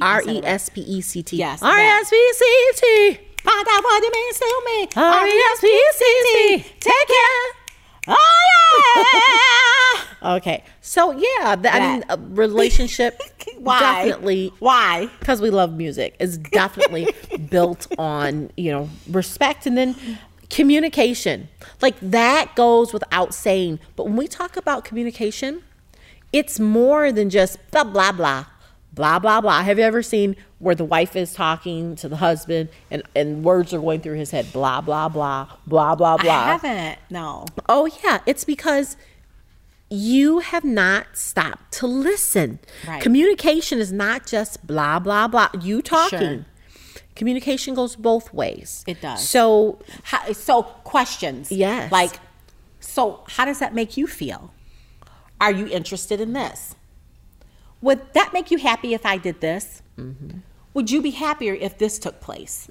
Speaker 3: R E. S P E C T.
Speaker 4: Yes,
Speaker 3: R E S P E C T.
Speaker 4: Find out what it means to me.
Speaker 3: R E S P E C T. Take care.
Speaker 4: Oh yeah.
Speaker 3: Okay. So yeah, the, I mean, a relationship
Speaker 4: Why?
Speaker 3: definitely
Speaker 4: Why?
Speaker 3: because we love music is definitely built on you know respect and then communication like that goes without saying but when we talk about communication it's more than just blah blah blah blah blah blah have you ever seen where the wife is talking to the husband and and words are going through his head blah blah blah blah blah blah
Speaker 4: I haven't. No.
Speaker 3: Oh, yeah. It's because you have not stopped to listen.
Speaker 4: Right.
Speaker 3: Communication is not just blah, blah, blah. You talking.
Speaker 4: Sure.
Speaker 3: Communication goes both ways.
Speaker 4: It does.
Speaker 3: So,
Speaker 4: How, so questions.
Speaker 3: Yes.
Speaker 4: Like, so how does that make you feel? Are you interested in this? Would that make you happy if I did this?
Speaker 3: Mm-hmm.
Speaker 4: Would you be happier if this took place?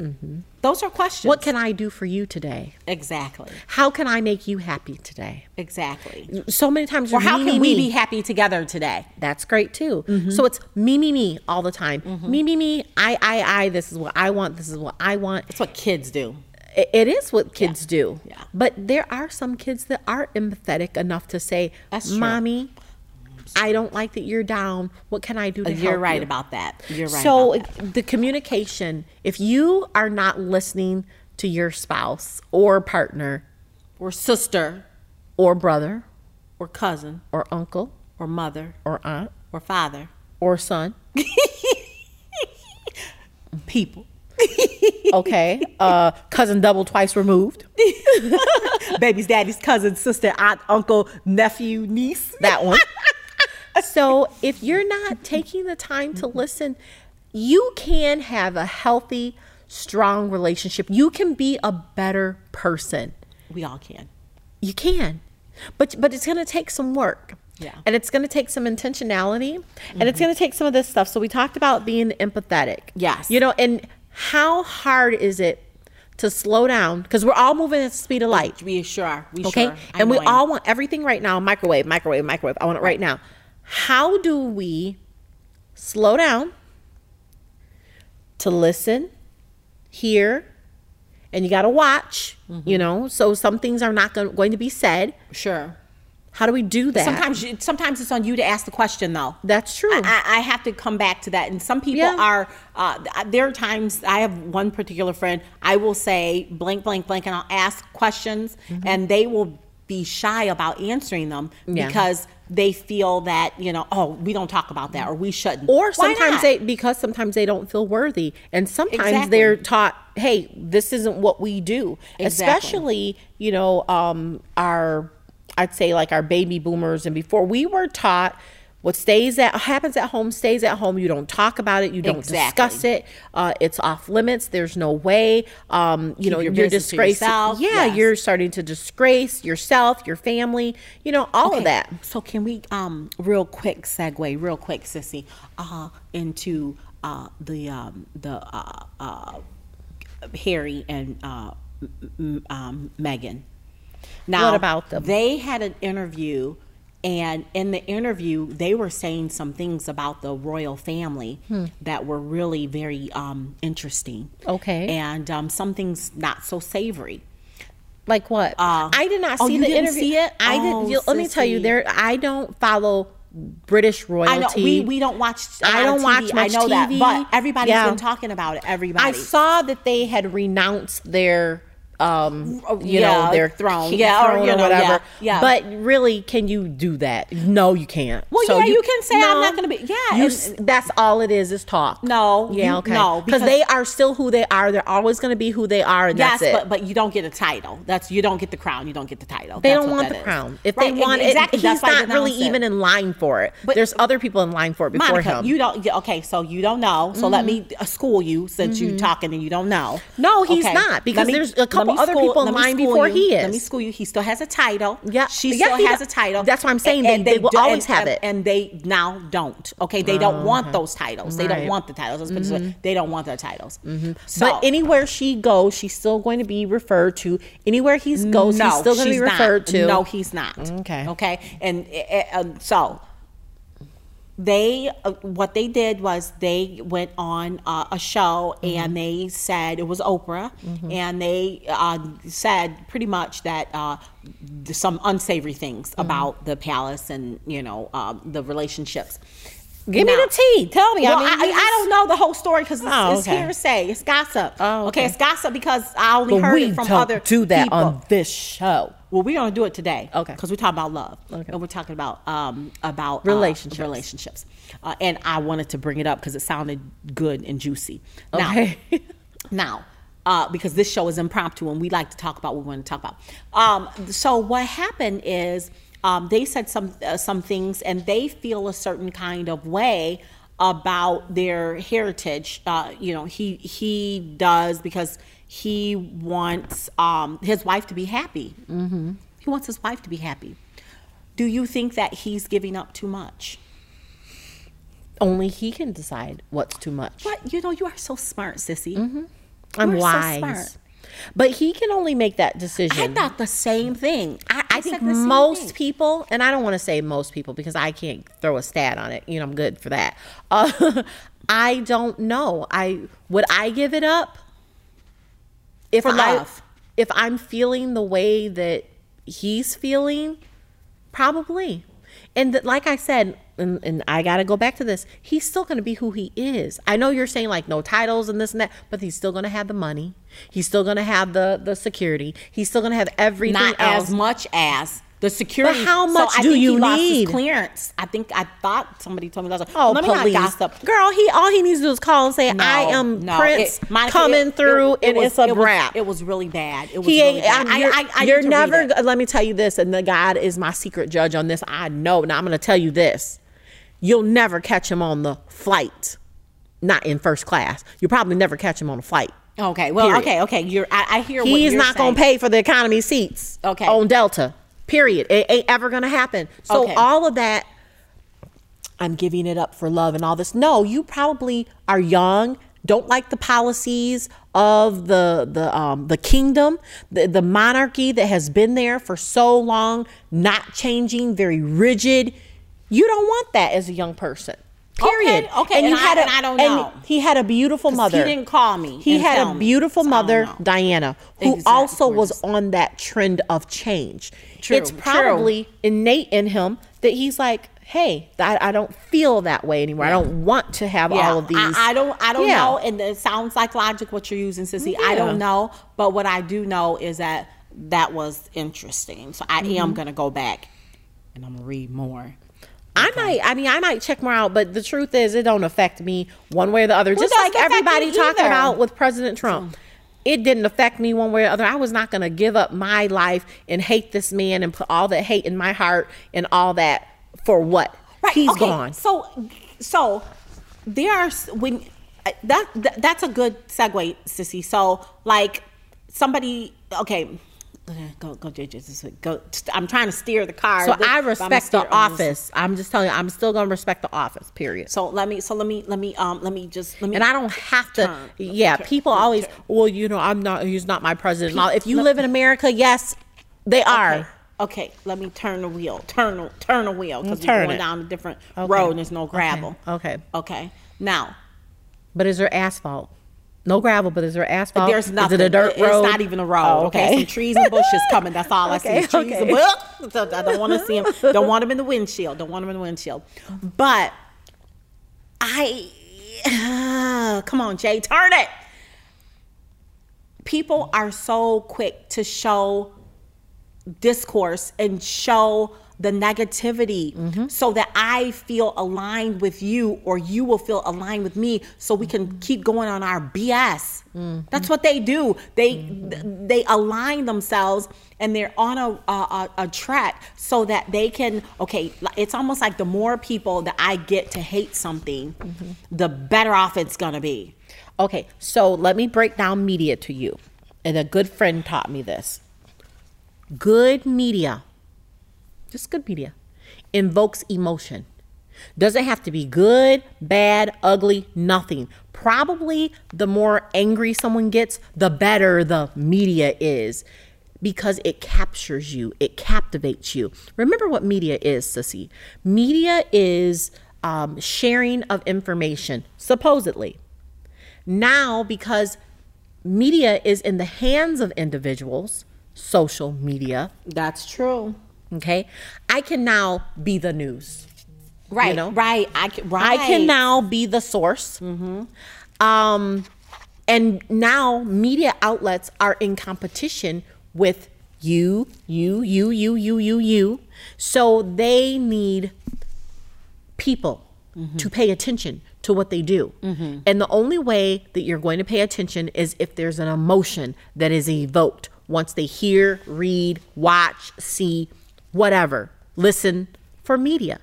Speaker 4: Those are questions.
Speaker 3: what can I do for you today?
Speaker 4: exactly?
Speaker 3: How can I make you happy today?
Speaker 4: Exactly.
Speaker 3: So many times,
Speaker 4: Or how
Speaker 3: me,
Speaker 4: can
Speaker 3: me,
Speaker 4: we
Speaker 3: me.
Speaker 4: be happy together today?
Speaker 3: That's great too.
Speaker 4: Mm-hmm.
Speaker 3: So it's me, me, me all the time. Me, me, me. I, I, I. This is what I want. This is what I want.
Speaker 4: That's what kids do.
Speaker 3: It- is what kids do.
Speaker 4: Yeah.
Speaker 3: But there are some kids that are empathetic enough to say, "Mommy, I don't like that you're down. What can I do to uh,
Speaker 4: You're
Speaker 3: help
Speaker 4: right
Speaker 3: you?"
Speaker 4: about that. You're right.
Speaker 3: so
Speaker 4: about that.
Speaker 3: the communication, if you are not listening to your spouse or partner
Speaker 4: or sister,
Speaker 3: or brother
Speaker 4: or cousin,
Speaker 3: or uncle
Speaker 4: or mother,
Speaker 3: or aunt
Speaker 4: or father,
Speaker 3: or son,
Speaker 4: people,
Speaker 3: okay, uh, cousin double twice removed,
Speaker 4: baby's daddy's cousin, sister, aunt, uncle, nephew, niece.
Speaker 3: that one. so if you're not taking the time to listen, you can have a healthy, strong relationship. You can be a better person.
Speaker 4: We all can.
Speaker 3: You can. But but it's going to take some work.
Speaker 4: Yeah.
Speaker 3: And it's going to take some intentionality and it's going to take some of this stuff. So we talked about being empathetic.
Speaker 4: Yes.
Speaker 3: You know, and how hard is it to slow down because we're all moving at the speed of light.
Speaker 4: We sure. We
Speaker 3: Okay.
Speaker 4: sure.
Speaker 3: and we all want everything right now microwave, microwave, microwave. I want it right now. How do we slow down to listen, hear, and you got to watch,
Speaker 4: Mm-hmm.
Speaker 3: you know? So some things are not going to be said.
Speaker 4: sure.
Speaker 3: How do we do that?
Speaker 4: Sometimes, you, sometimes it's on you to ask the question, though.
Speaker 3: That's true.
Speaker 4: I, I have to come back to that. And some people
Speaker 3: Yeah.
Speaker 4: are. Uh, there are times I have one particular friend. I will say blank, blank, blank, and I'll ask questions, and they will be shy about answering them
Speaker 3: Yeah.
Speaker 4: because they feel that you know, oh, we don't talk about that, or we shouldn't.
Speaker 3: or sometimes they because sometimes they don't feel worthy and sometimes
Speaker 4: Exactly.
Speaker 3: they're taught hey this isn't what we do
Speaker 4: Exactly.
Speaker 3: especially you know um our i'd say like our baby boomers and before we were taught What stays at happens at home stays at home. You don't talk about it. You don't
Speaker 4: Exactly.
Speaker 3: discuss it. Uh, it's off limits. There's no way. Um, you know,
Speaker 4: your
Speaker 3: you're disgracing.
Speaker 4: yourself.
Speaker 3: Yeah,
Speaker 4: Yes.
Speaker 3: you're starting to disgrace yourself, your family. You know, all of that.
Speaker 4: So can we um real quick segue, real quick, sissy, uh into uh the um the uh uh Harry and uh m- m- um Meghan. Now
Speaker 3: What about them?
Speaker 4: They had an interview and in the interview they were saying some things about the royal family
Speaker 3: Hmm.
Speaker 4: that were really very um interesting.
Speaker 3: Okay.
Speaker 4: And um some things not so savory.
Speaker 3: Like what?
Speaker 4: Uh,
Speaker 3: I did not
Speaker 4: oh,
Speaker 3: see
Speaker 4: you
Speaker 3: the
Speaker 4: didn't
Speaker 3: interview.
Speaker 4: see it?
Speaker 3: I
Speaker 4: Oh,
Speaker 3: didn't. you- let me tell you, there. I don't follow British royalty.
Speaker 4: I know we, we don't watch. a
Speaker 3: I don't
Speaker 4: of
Speaker 3: watch
Speaker 4: TV.
Speaker 3: much
Speaker 4: I know that,
Speaker 3: TV.
Speaker 4: but everybody's
Speaker 3: Yeah.
Speaker 4: been talking about it. Everybody.
Speaker 3: I saw that they had renounced their, um, you
Speaker 4: yeah,
Speaker 3: know, their
Speaker 4: throne. Yeah, or, you know,
Speaker 3: whatever.
Speaker 4: yeah, yeah.
Speaker 3: But really, can you do that? No, you can't.
Speaker 4: Well, yeah, you can say, I'm not gonna be- yeah,
Speaker 3: You,
Speaker 4: and-
Speaker 3: that's all it is. Is talk.
Speaker 4: No,
Speaker 3: Yeah.
Speaker 4: you-
Speaker 3: okay.
Speaker 4: no,
Speaker 3: because they are still who they are. They're always going to be who they are, and
Speaker 4: Yes,
Speaker 3: that's it.
Speaker 4: but but you don't get a title. That's you don't get the crown. You don't get the title.
Speaker 3: They
Speaker 4: That's
Speaker 3: don't want the
Speaker 4: is.
Speaker 3: crown. If
Speaker 4: Right,
Speaker 3: they want
Speaker 4: exactly,
Speaker 3: it, he's not really
Speaker 4: it.
Speaker 3: even in line for it.
Speaker 4: But-
Speaker 3: There's other people in line for it before
Speaker 4: Monica,
Speaker 3: him.
Speaker 4: you don't. Okay, so you don't know. So let me uh, school you since you're talking and you don't know.
Speaker 3: Mm-hmm. No, he's
Speaker 4: Okay,
Speaker 3: not, because there's a couple other
Speaker 4: school-
Speaker 3: people in line before
Speaker 4: you.
Speaker 3: he is.
Speaker 4: Let me school you. He still has a title.
Speaker 3: Yeah,
Speaker 4: she
Speaker 3: yeah,
Speaker 4: still has a title.
Speaker 3: That's what I'm saying. They- they will
Speaker 4: do-
Speaker 3: always have it.
Speaker 4: and they now don't. Okay, they don't want those titles. They
Speaker 3: Right. Mm-hmm.
Speaker 4: don't want the titles. Let's put it this way. They don't want their titles. So,
Speaker 3: but anywhere she goes, she's still going to be referred to. Anywhere he goes,
Speaker 4: no,
Speaker 3: he's still going to be referred
Speaker 4: not.
Speaker 3: to.
Speaker 4: No, he's not.
Speaker 3: Okay.
Speaker 4: Okay. And uh, uh, so they, uh, what they did was they went on uh, a show
Speaker 3: Mm-hmm.
Speaker 4: and they said it was Oprah, and they uh, said pretty much that uh, some unsavory things
Speaker 3: Mm-hmm.
Speaker 4: about the palace and you know um, the relationships.
Speaker 3: Give me the tea. Tell me.
Speaker 4: well,
Speaker 3: I mean,
Speaker 4: I, I don't know the whole story because it's,
Speaker 3: Oh,
Speaker 4: it's
Speaker 3: okay.
Speaker 4: hearsay. It's gossip.
Speaker 3: Oh,
Speaker 4: okay.
Speaker 3: okay.
Speaker 4: it's gossip because I only
Speaker 3: But
Speaker 4: heard it from other
Speaker 3: do that
Speaker 4: people.
Speaker 3: on this show.
Speaker 4: Well, we're gonna do it today.
Speaker 3: Okay.
Speaker 4: Because we're talking about love.
Speaker 3: Okay.
Speaker 4: And we're talking about um about
Speaker 3: Relationships.
Speaker 4: Uh, relationships. Uh, and I wanted to bring it up because it sounded good and juicy. Now,
Speaker 3: Okay.
Speaker 4: now, uh, because this show is impromptu and we like to talk about what we want to talk about. Um, so what happened is um, they said some uh, some things and they feel a certain kind of way about their heritage. Uh, you know, he he does because he wants um, his wife to be happy. Mm-hmm. He wants his wife to be happy. Do you think that he's giving up too much?
Speaker 3: Only he can decide what's too much.
Speaker 4: But you know, you are so smart, sissy.
Speaker 3: I'm
Speaker 4: You are so
Speaker 3: wise.
Speaker 4: smart.
Speaker 3: But he can only make that decision.
Speaker 4: I thought the same thing.
Speaker 3: I, I
Speaker 4: said
Speaker 3: think most
Speaker 4: thing.
Speaker 3: people, and I don't want to say most people because I can't throw a stat on it. You know, I'm good for that. Uh, I don't know. I would I give it up if
Speaker 4: For
Speaker 3: I- if I'm feeling the way that he's feeling, probably. And th- like I said, and, and I got to go back to this. He's still going to be who he is. I know you're saying like no titles and this and that, but he's still going to have the money. He's still going to have the the security. He's still going to have everything
Speaker 4: not
Speaker 3: else.
Speaker 4: as much as the security.
Speaker 3: But how
Speaker 4: So
Speaker 3: much
Speaker 4: I
Speaker 3: do you
Speaker 4: he lost his
Speaker 3: need?
Speaker 4: clearance. I think I thought somebody told me last.
Speaker 3: Oh,
Speaker 4: let me
Speaker 3: please,
Speaker 4: not gossip.
Speaker 3: girl! He all he needs to do is call and say,
Speaker 4: No,
Speaker 3: "I am
Speaker 4: no,
Speaker 3: Prince
Speaker 4: it- Monica,
Speaker 3: coming
Speaker 4: it-
Speaker 3: through,"
Speaker 4: it-
Speaker 3: and
Speaker 4: was-
Speaker 3: it's a wrap.
Speaker 4: It was really bad. It was
Speaker 3: he
Speaker 4: really bad.
Speaker 3: I'm- you're
Speaker 4: I- I
Speaker 3: you're
Speaker 4: need to read
Speaker 3: never. Let me tell you this, and the God is my secret judge on this. I know. Now I'm going to tell you this: you'll never catch him on the flight, not in first class. You'll probably never catch him on a flight.
Speaker 4: Okay. Well.
Speaker 3: Period.
Speaker 4: Okay. Okay. You're. I, I hear. what
Speaker 3: He's not going to pay for the economy seats.
Speaker 4: Okay.
Speaker 3: On Delta. Period. It ain't ever going to happen. So
Speaker 4: Okay.
Speaker 3: all of that, I'm giving it up for love and all this. No, you probably are young, don't like the policies of the the um the kingdom, the, the monarchy that has been there for so long, not changing, very rigid. You don't want that as a young person. Period.
Speaker 4: Okay, okay, and I- and I don't
Speaker 3: and
Speaker 4: know.
Speaker 3: he had a beautiful mother.
Speaker 4: he didn't call me
Speaker 3: He had a beautiful
Speaker 4: So
Speaker 3: mother,
Speaker 4: know.
Speaker 3: Diana, who
Speaker 4: Exactly,
Speaker 3: also was on that trend of change.
Speaker 4: True,
Speaker 3: it's
Speaker 4: true.
Speaker 3: probably innate in him that he's like, hey, I, I don't feel that way anymore. I don't want to have all of these.
Speaker 4: I, I don't. I don't
Speaker 3: Yeah.
Speaker 4: know, and it sounds like logic what you're using, Sissy. I don't know, but what I do know is that that was interesting. So I
Speaker 3: Mm-hmm.
Speaker 4: am gonna go back and I'm gonna read more.
Speaker 3: I might, I mean, I might check more out, but the truth is, it don't affect me one way or the other.
Speaker 4: Well,
Speaker 3: Just like everybody talking about with President Trump. It didn't affect me one way or the other. I was not going to give up my life and hate this man and put all that hate in my heart and all that for what?
Speaker 4: Right.
Speaker 3: He's
Speaker 4: okay,
Speaker 3: gone.
Speaker 4: So, so there are when uh, that, that that's a good segue, sissy. So, like somebody, okay. Okay, Go, go, just go. I'm trying to steer the car.
Speaker 3: So
Speaker 4: but-
Speaker 3: I respect the office. I'm just telling you, I'm still gonna respect the office. Period.
Speaker 4: So let me, so let me, let me, um, let me just, let me.
Speaker 3: And I don't have to.
Speaker 4: Turn.
Speaker 3: Yeah,
Speaker 4: Turn.
Speaker 3: people always. Well, you know, I'm not. He's not my president. If you live in America, yes, they are.
Speaker 4: Okay. Okay, let me turn the wheel. Turn the turn the wheel because we're
Speaker 3: Turn
Speaker 4: going
Speaker 3: it.
Speaker 4: down a different
Speaker 3: Okay.
Speaker 4: road and there's no
Speaker 3: Okay.
Speaker 4: gravel.
Speaker 3: Okay.
Speaker 4: Okay. Now
Speaker 3: But is there asphalt? No gravel, but is there asphalt?
Speaker 4: there's nothing.
Speaker 3: Is it a dirt road?
Speaker 4: It's not even a road.
Speaker 3: Oh,
Speaker 4: okay. Some trees and bushes coming. That's all I
Speaker 3: Okay,
Speaker 4: see. Trees
Speaker 3: okay.
Speaker 4: and bushes. I don't want to see them. Don't want them in the windshield. Don't want them in the windshield. But I come on, Jay, turn it. People are so quick to show discourse and show the negativity mm-hmm. so that I feel aligned with you or you will feel aligned with me so we can keep going on our BS. Mm-hmm. That's what they do. They mm-hmm. they align themselves and they're on a, a a- a track so that they can okay, it's almost like the more people that I get to hate something, the better off it's going to be.
Speaker 3: Okay, so let me break down media to you. And a good friend taught me this. Good media, just good media, invokes emotion. Doesn't have to be good, bad, ugly, nothing. Probably the more angry someone gets, the better the media is because it captures you, it captivates you. Remember what media is, Sissy. Media is um, sharing of information, supposedly. Now, because media is in the hands of individuals, social media,
Speaker 4: That's true.
Speaker 3: Okay, I can now be the news.
Speaker 4: Right.
Speaker 3: know?
Speaker 4: Right. I can, right.
Speaker 3: I can now be the source. Mm-hmm. Um, and now media outlets are in competition with you, you, you, you, you, you, you. So they need people to pay attention to what they do. And the only way that you're going to pay attention is if there's an emotion that is evoked once they hear, read, watch, see, whatever, listen for media.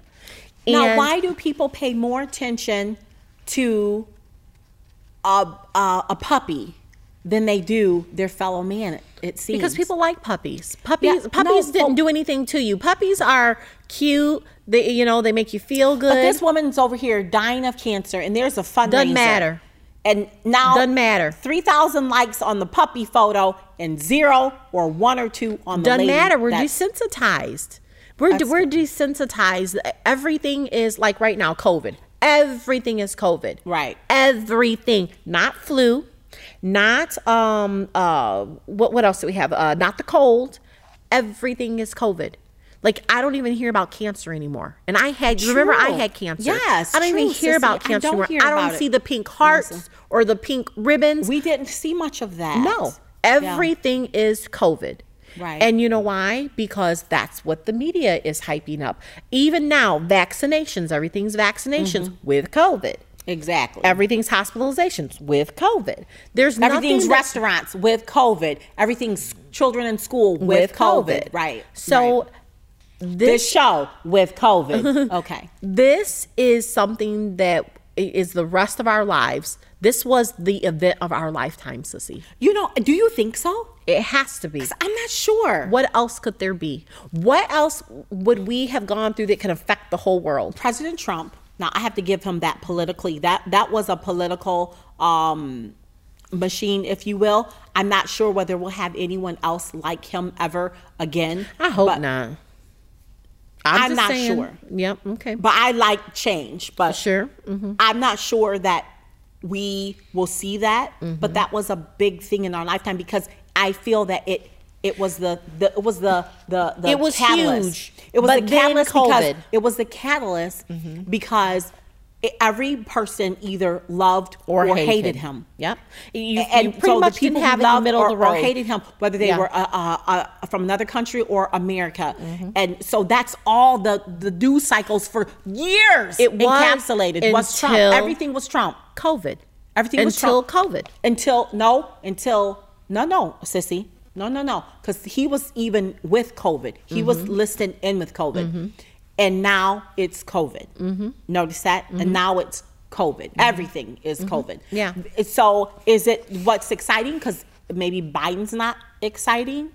Speaker 4: Now, why do people pay more attention to a, a, a puppy than they do their fellow man? It, it seems
Speaker 3: Because people like puppies. Puppies
Speaker 4: Yeah,
Speaker 3: puppies
Speaker 4: no,
Speaker 3: didn't do anything to you. Puppies are cute. They you know, they make you feel good.
Speaker 4: But this woman's over here dying of cancer, and there's a fundraiser.
Speaker 3: Doesn't matter.
Speaker 4: And now
Speaker 3: Doesn't matter.
Speaker 4: Three thousand likes on the puppy photo, and zero or one or two on the
Speaker 3: doesn't matter. We're desensitized. We're
Speaker 4: That's
Speaker 3: we're desensitized. Everything is like right now COVID. Everything is COVID.
Speaker 4: Right.
Speaker 3: Everything, not flu, not um uh what what else do we have? Uh not the cold. Everything is COVID. Like I don't even hear about cancer anymore. And I had remember I had cancer.
Speaker 4: Yes,
Speaker 3: I don't even hear
Speaker 4: sissy.
Speaker 3: about
Speaker 4: I
Speaker 3: cancer
Speaker 4: don't
Speaker 3: anymore.
Speaker 4: hear
Speaker 3: I don't see
Speaker 4: it.
Speaker 3: the pink hearts or the pink ribbons.
Speaker 4: We didn't see much of that.
Speaker 3: No,
Speaker 4: Yeah.
Speaker 3: everything is COVID.
Speaker 4: Right.
Speaker 3: And you know why? Because that's what the media is hyping up. Even now, vaccinations, everything's vaccinations
Speaker 4: Mm-hmm.
Speaker 3: with COVID.
Speaker 4: Exactly.
Speaker 3: Everything's hospitalizations with COVID. There's
Speaker 4: Everything's
Speaker 3: nothing
Speaker 4: restaurants with COVID. Everything's children in school with, COVID. Right.
Speaker 3: So
Speaker 4: right.
Speaker 3: This
Speaker 4: this show with COVID. okay.
Speaker 3: this is something that is the rest of our lives. This was the event of our lifetime, Sissy.
Speaker 4: You know, do you think so?
Speaker 3: It has to be.
Speaker 4: I'm not sure.
Speaker 3: What else could there be? What else would we have gone through that could affect the whole world?
Speaker 4: President Trump. Now I have to give him that politically. That that was a political um, machine, if you will. I'm not sure whether we'll have anyone else like him ever again.
Speaker 3: I hope not.
Speaker 4: I'm
Speaker 3: just
Speaker 4: not
Speaker 3: saying-
Speaker 4: sure.
Speaker 3: Yep. Okay.
Speaker 4: But I like change. But
Speaker 3: Sure. Mm-hmm.
Speaker 4: I'm not sure that we will see that.
Speaker 3: Mm-hmm.
Speaker 4: But that was a big thing in our lifetime because I feel that it it was the, the it was the the, the
Speaker 3: It was
Speaker 4: catalyst.
Speaker 3: huge,
Speaker 4: It was
Speaker 3: but
Speaker 4: the catalyst because
Speaker 3: COVID. Mm-hmm.
Speaker 4: it was the catalyst because it, every person either loved or, hated. him.
Speaker 3: Yep. You,
Speaker 4: and
Speaker 3: you pretty
Speaker 4: so
Speaker 3: much
Speaker 4: the people
Speaker 3: didn't have
Speaker 4: who
Speaker 3: in the
Speaker 4: loved
Speaker 3: middle
Speaker 4: or,
Speaker 3: of the road.
Speaker 4: or hated him, whether they
Speaker 3: Yeah.
Speaker 4: were uh, uh, uh, from another country or America,
Speaker 3: Mm-hmm.
Speaker 4: and so that's all the the news cycles for years.
Speaker 3: It was
Speaker 4: encapsulated was Trump. Everything was Trump
Speaker 3: COVID.
Speaker 4: Everything was
Speaker 3: until
Speaker 4: Trump.
Speaker 3: COVID.
Speaker 4: until no until no no sissy no no no because he was even with COVID. He was
Speaker 3: Mm-hmm.
Speaker 4: listed in with COVID. And now it's COVID. Mm-hmm. Notice that, and mm-hmm. now it's COVID. Mm-hmm. Everything is mm-hmm. COVID.
Speaker 3: Yeah.
Speaker 4: So is it what's exciting? Because maybe Biden's not exciting.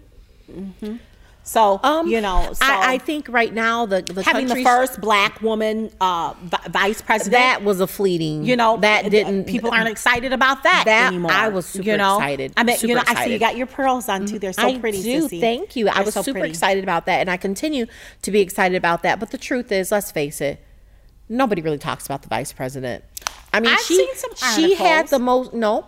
Speaker 4: So you know, so
Speaker 3: Um, I, I think right now the the
Speaker 4: having the first black woman uh, vi- vice president.
Speaker 3: that was a fleeting.
Speaker 4: you know
Speaker 3: that didn't.
Speaker 4: people aren't excited about that,
Speaker 3: That-
Speaker 4: anymore.
Speaker 3: I was super
Speaker 4: you know?
Speaker 3: excited,
Speaker 4: I mean, you know, I see you got your pearls on too. They're so
Speaker 3: I
Speaker 4: pretty.
Speaker 3: do.
Speaker 4: sissy.
Speaker 3: Thank you. I
Speaker 4: They're
Speaker 3: was
Speaker 4: so
Speaker 3: super
Speaker 4: pretty.
Speaker 3: excited about that, and I continue to be excited about that. But the truth is, let's face it, nobody really talks about the vice president. I mean,
Speaker 4: I've
Speaker 3: she she had the most. No,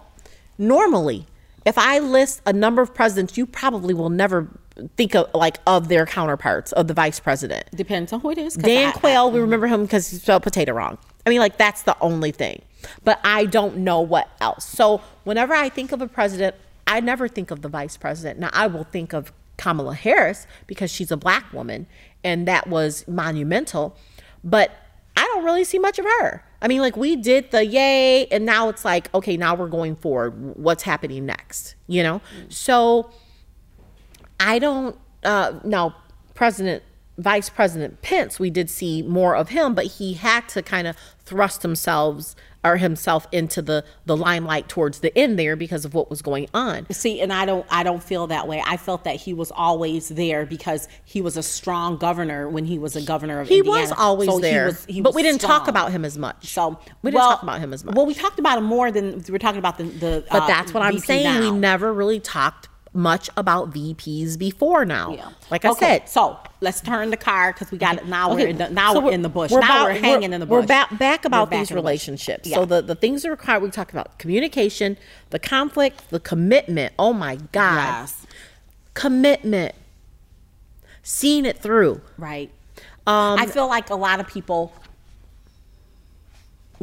Speaker 3: normally, if I list a number of presidents, you probably will never think of like of their counterparts of the vice president.
Speaker 4: Depends on who it is.
Speaker 3: Dan
Speaker 4: I-
Speaker 3: Quayle, we mm-hmm. remember him because he spelled potato wrong. I mean, like that's the only thing. But I don't know what else. So whenever I think of a president, I never think of the vice president. Now I will think of Kamala Harris because she's a black woman, and that was monumental. But I don't really see much of her. I mean, like we did the yay, and now it's like, okay, now we're going forward. What's happening next? You know? Mm. So I don't uh no President Vice President Pence, we did see more of him, but he had to kind of thrust himself or himself into the the limelight towards the end there because of what was going on.
Speaker 4: See, and I don't, I don't feel that way. I felt that he was always there because he was a strong governor when he was a governor of
Speaker 3: He
Speaker 4: Indiana.
Speaker 3: was always
Speaker 4: So he
Speaker 3: there,
Speaker 4: was- he
Speaker 3: but we didn't talk about him as much.
Speaker 4: So
Speaker 3: we didn't
Speaker 4: well-
Speaker 3: talk about him as much.
Speaker 4: Well, we talked about him more than we were talking about the. the
Speaker 3: but
Speaker 4: uh,
Speaker 3: that's what I'm
Speaker 4: VP
Speaker 3: saying. We never really talked much about VPs before now.
Speaker 4: Yeah.
Speaker 3: Like I
Speaker 4: Okay,
Speaker 3: said,
Speaker 4: So let's turn the car because we got it. Now we're in the, now
Speaker 3: so
Speaker 4: we're, in the bush.
Speaker 3: we're
Speaker 4: now
Speaker 3: about-
Speaker 4: we're hanging in the bush.
Speaker 3: We're back, back
Speaker 4: We're
Speaker 3: about
Speaker 4: back
Speaker 3: these
Speaker 4: in the
Speaker 3: relationships.
Speaker 4: Yeah.
Speaker 3: So the, the things that require we talked about communication, the conflict, the commitment. Oh my God.
Speaker 4: Yes.
Speaker 3: Commitment. Seeing it through.
Speaker 4: Right.
Speaker 3: Um,
Speaker 4: I feel like a lot of people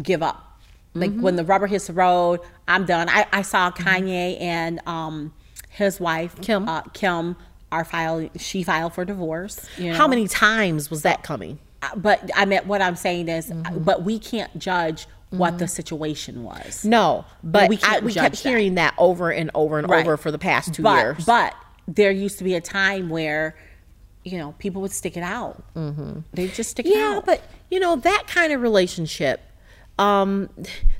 Speaker 4: give up. Like
Speaker 3: Mm-hmm.
Speaker 4: when the rubber hits the road, I'm done. I, I saw Kanye and um, his wife
Speaker 3: Kim.
Speaker 4: Uh, Kim are filing. She filed for divorce. you
Speaker 3: How many times was that coming?
Speaker 4: Uh, But I meant what I'm saying is,
Speaker 3: Mm-hmm.
Speaker 4: but we can't judge what the situation was.
Speaker 3: No, but
Speaker 4: we
Speaker 3: I, we kept
Speaker 4: that.
Speaker 3: hearing that over and over and
Speaker 4: Right.
Speaker 3: over for the past two
Speaker 4: but,
Speaker 3: years.
Speaker 4: But there used to be a time where, you know, people would stick it out. Mm-hmm. They just stick it out.
Speaker 3: Yeah, but you know that kind of relationship. Um,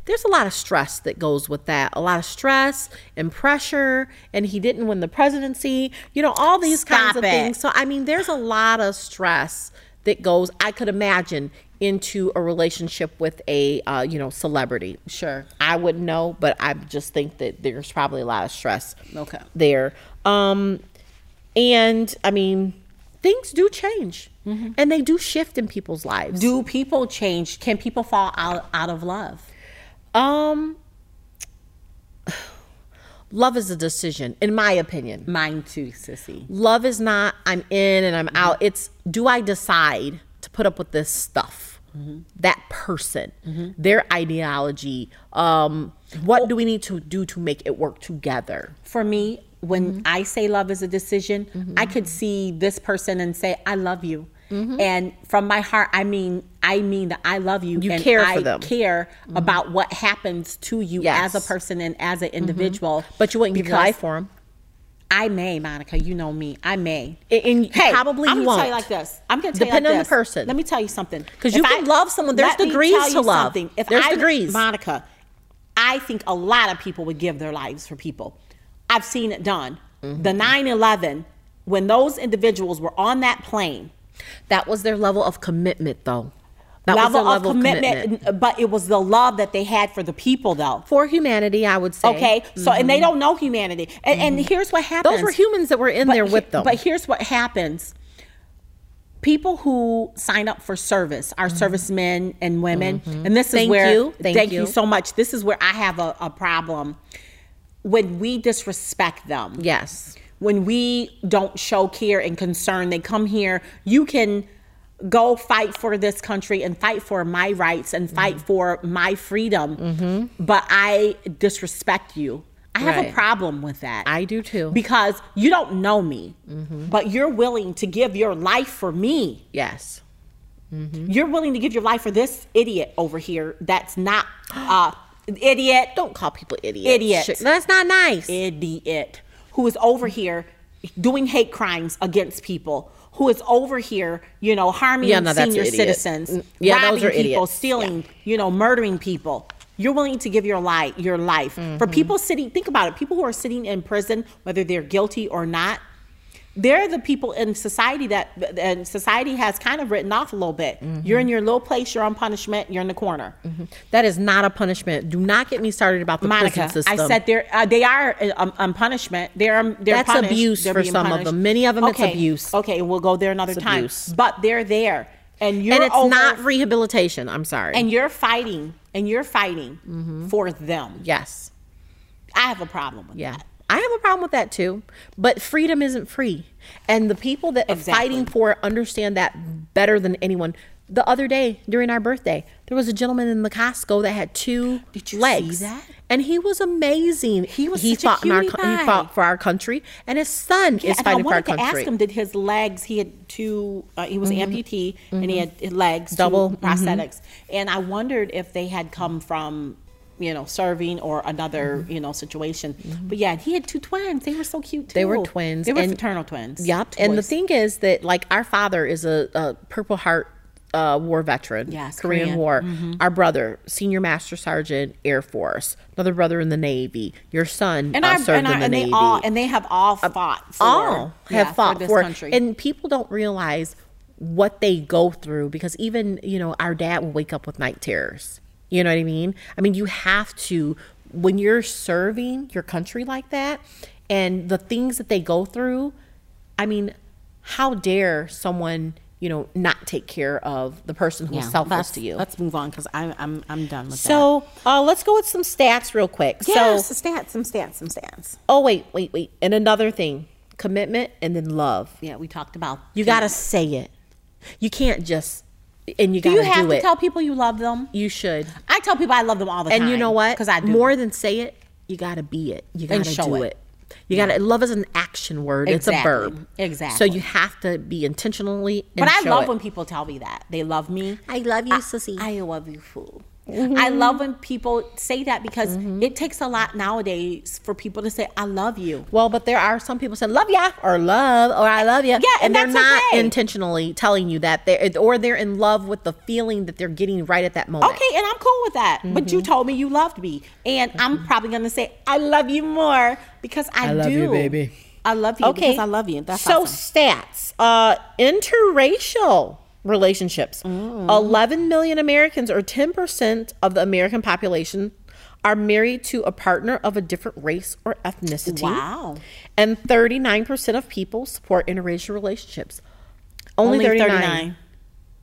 Speaker 3: there's a lot of stress that goes with that. A lot of stress and pressure. And he didn't win the presidency. You know all these kinds of
Speaker 4: it.
Speaker 3: things. So I mean, there's a lot of stress that goes. I could imagine into a relationship with a uh, you know celebrity.
Speaker 4: Sure.
Speaker 3: I wouldn't know, but I just think that there's probably a lot of stress.
Speaker 4: Okay.
Speaker 3: There. Um, and I mean, things do change, and they do shift in people's lives.
Speaker 4: Do people change? Can people fall out out of love?
Speaker 3: Um, love is a decision, in my opinion.
Speaker 4: Mine too, sissy.
Speaker 3: Love is not I'm in and I'm out. It's do I decide to put up with this stuff? That person, their ideology. Um, what do we need to do to make it work together?
Speaker 4: For me, when mm-hmm. I say love is a decision, mm-hmm. I could see this person and say, "I love you," mm-hmm. and from my heart, I mean, I mean that I love you.
Speaker 3: You
Speaker 4: and
Speaker 3: care for
Speaker 4: I
Speaker 3: them.
Speaker 4: care about what happens to you
Speaker 3: Yes.
Speaker 4: as a person and as an individual.
Speaker 3: But you wouldn't life for them.
Speaker 4: I may, Monica. You know me. I may.
Speaker 3: And
Speaker 4: Hey,
Speaker 3: probably
Speaker 4: I'm gonna tell
Speaker 3: won't.
Speaker 4: you like this. I'm gonna tell
Speaker 3: Depending
Speaker 4: you
Speaker 3: on
Speaker 4: like
Speaker 3: the person.
Speaker 4: Let me tell you something.
Speaker 3: 'Cause you
Speaker 4: If
Speaker 3: can love someone. There's degrees to love.
Speaker 4: something. If
Speaker 3: There's
Speaker 4: I,
Speaker 3: degrees.
Speaker 4: Monica. I think a lot of people would give their lives for people. I've seen it done.
Speaker 3: Mm-hmm.
Speaker 4: The 9/11, when those individuals were on that plane,
Speaker 3: That was their level of commitment, though. That was
Speaker 4: level,
Speaker 3: their
Speaker 4: of, commitment, but it was the love that they had for the people, though.
Speaker 3: for humanity. I would say.
Speaker 4: Okay, so and they don't know humanity, and, and here's what happens.
Speaker 3: Mm-hmm. Those were humans that were in there with them.
Speaker 4: But here's what happens. People who sign up for service are servicemen and women, and this is
Speaker 3: Mm-hmm. Thank
Speaker 4: where
Speaker 3: you. Thank
Speaker 4: you.
Speaker 3: you.
Speaker 4: so much. This is where I have a, a problem when we disrespect them.
Speaker 3: yes.
Speaker 4: When we don't show care and concern, they come here. You can go fight for this country and fight for my rights and fight
Speaker 3: Mm-hmm.
Speaker 4: for my freedom, but I disrespect you. I have a problem with that
Speaker 3: I do too.
Speaker 4: because you don't know me,
Speaker 3: Mm-hmm.
Speaker 4: but you're willing to give your life for me.
Speaker 3: yes.
Speaker 4: You're willing to give your life for this idiot over here that's not uh idiot,
Speaker 3: Don't call people idiots.
Speaker 4: Idiot.
Speaker 3: Shit, That's not nice.
Speaker 4: idiot who is over here doing hate crimes against people, who is over here, you know, harming
Speaker 3: Yeah, no,
Speaker 4: senior citizens,
Speaker 3: Mm, yeah,
Speaker 4: robbing
Speaker 3: those are
Speaker 4: people,
Speaker 3: idiots.
Speaker 4: stealing, you know, murdering people. You're willing to give your life, your life
Speaker 3: Mm-hmm.
Speaker 4: for people sitting. Think about it. People who are sitting in prison, whether they're guilty or not, they're the people in society that and society has kind of written off a little bit.
Speaker 3: Mm-hmm.
Speaker 4: You're in your little place. You're on punishment. You're in the corner.
Speaker 3: That is not a punishment. Do not get me started about the
Speaker 4: Monica,
Speaker 3: prison system.
Speaker 4: I said they're uh, they are um, on punishment. They're um, they're
Speaker 3: That's
Speaker 4: punished.
Speaker 3: abuse
Speaker 4: They're
Speaker 3: for some of them. Many of them, it's abuse.
Speaker 4: Okay, we'll go there another
Speaker 3: It's
Speaker 4: time.
Speaker 3: abuse.
Speaker 4: But they're there, and you're
Speaker 3: and it's
Speaker 4: over-
Speaker 3: not rehabilitation. I'm sorry.
Speaker 4: and you're fighting, and you're fighting for them.
Speaker 3: yes.
Speaker 4: I have a problem with
Speaker 3: Yeah.
Speaker 4: that.
Speaker 3: I have a problem with that too. But freedom isn't free. And the people that are fighting for it understand that better than anyone. The other day during our birthday, there was a gentleman in the Costco that had two
Speaker 4: Did you see
Speaker 3: legs.
Speaker 4: that?
Speaker 3: And he was amazing.
Speaker 4: He was
Speaker 3: he
Speaker 4: such a
Speaker 3: fought in our he fought for our country and his son
Speaker 4: Yeah,
Speaker 3: is fighting for our country.
Speaker 4: I wanted to ask him, did his legs? He had two. Uh, he was an amputee, and he had his legs
Speaker 3: Double, mhm.
Speaker 4: prosthetics. And I wondered if they had come from, you know, serving or another, you know, situation. But yeah, he had two twins. They were so cute too.
Speaker 3: They were twins,
Speaker 4: They were
Speaker 3: and-
Speaker 4: fraternal twins.
Speaker 3: Yep. And the thing is that like our father is a, a Purple Heart uh, war veteran.
Speaker 4: Yes,
Speaker 3: Korean,
Speaker 4: Korean.
Speaker 3: War.
Speaker 4: Mm-hmm.
Speaker 3: Our brother, senior master sergeant, Air Force. Another brother in the Navy. Your son
Speaker 4: and
Speaker 3: uh,
Speaker 4: our,
Speaker 3: served
Speaker 4: and,
Speaker 3: in the
Speaker 4: and
Speaker 3: Navy.
Speaker 4: they all and they have all fought for
Speaker 3: all
Speaker 4: yeah,
Speaker 3: have fought
Speaker 4: this
Speaker 3: for,
Speaker 4: country.
Speaker 3: and people don't realize what they go through because even you know our dad will wake up with night terrors you know what i mean i mean you have to when you're serving your country like that and the things that they go through i mean how dare someone you know not take care of the person who's
Speaker 4: Yeah,
Speaker 3: selfless to you
Speaker 4: Let's move on because I'm I'm I'm done with that.
Speaker 3: so uh, let's go with some stats real quick
Speaker 4: yeah,
Speaker 3: so
Speaker 4: some stats, some stats, some stats.
Speaker 3: oh wait wait wait and another thing commitment and then love
Speaker 4: Yeah, we talked about.
Speaker 3: You gotta say it. You can't just and you
Speaker 4: Do you have
Speaker 3: do
Speaker 4: to
Speaker 3: it.
Speaker 4: tell people you love them?
Speaker 3: you should.
Speaker 4: I tell people I love them all the time.
Speaker 3: And you know what?
Speaker 4: Because I do.
Speaker 3: More than say it, you gotta be it. You gotta do
Speaker 4: it.
Speaker 3: it. You gotta love is an action word. It's a verb.
Speaker 4: Exactly.
Speaker 3: So you have to be intentionally.
Speaker 4: But
Speaker 3: and
Speaker 4: I love
Speaker 3: it.
Speaker 4: when people tell me that they love me.
Speaker 3: I love you, sissy.
Speaker 4: I love you, fool. I love when people say that because it takes a lot nowadays for people to say "I love you."
Speaker 3: Well, but there are some people saying love ya or love or I love ya.
Speaker 4: Yeah,
Speaker 3: and
Speaker 4: and
Speaker 3: they're
Speaker 4: that's
Speaker 3: not
Speaker 4: okay.
Speaker 3: intentionally telling you that they or they're in love with the feeling that they're getting right at that moment.
Speaker 4: Okay, and I'm cool with that. But
Speaker 3: Mm-hmm.
Speaker 4: you told me you loved me, and I'm probably gonna say "I love you" more because I,
Speaker 3: I love
Speaker 4: do.
Speaker 3: you, baby.
Speaker 4: I love you
Speaker 3: Okay.
Speaker 4: because I love you. That's
Speaker 3: so
Speaker 4: awesome.
Speaker 3: stats. Uh, interracial relationships.
Speaker 4: Mm.
Speaker 3: 11 million Americans, or 10% of the American population, are married to a partner of a different race or ethnicity.
Speaker 4: Wow.
Speaker 3: And 39% of people support interracial relationships. Only,
Speaker 4: Only
Speaker 3: 39.
Speaker 4: 39.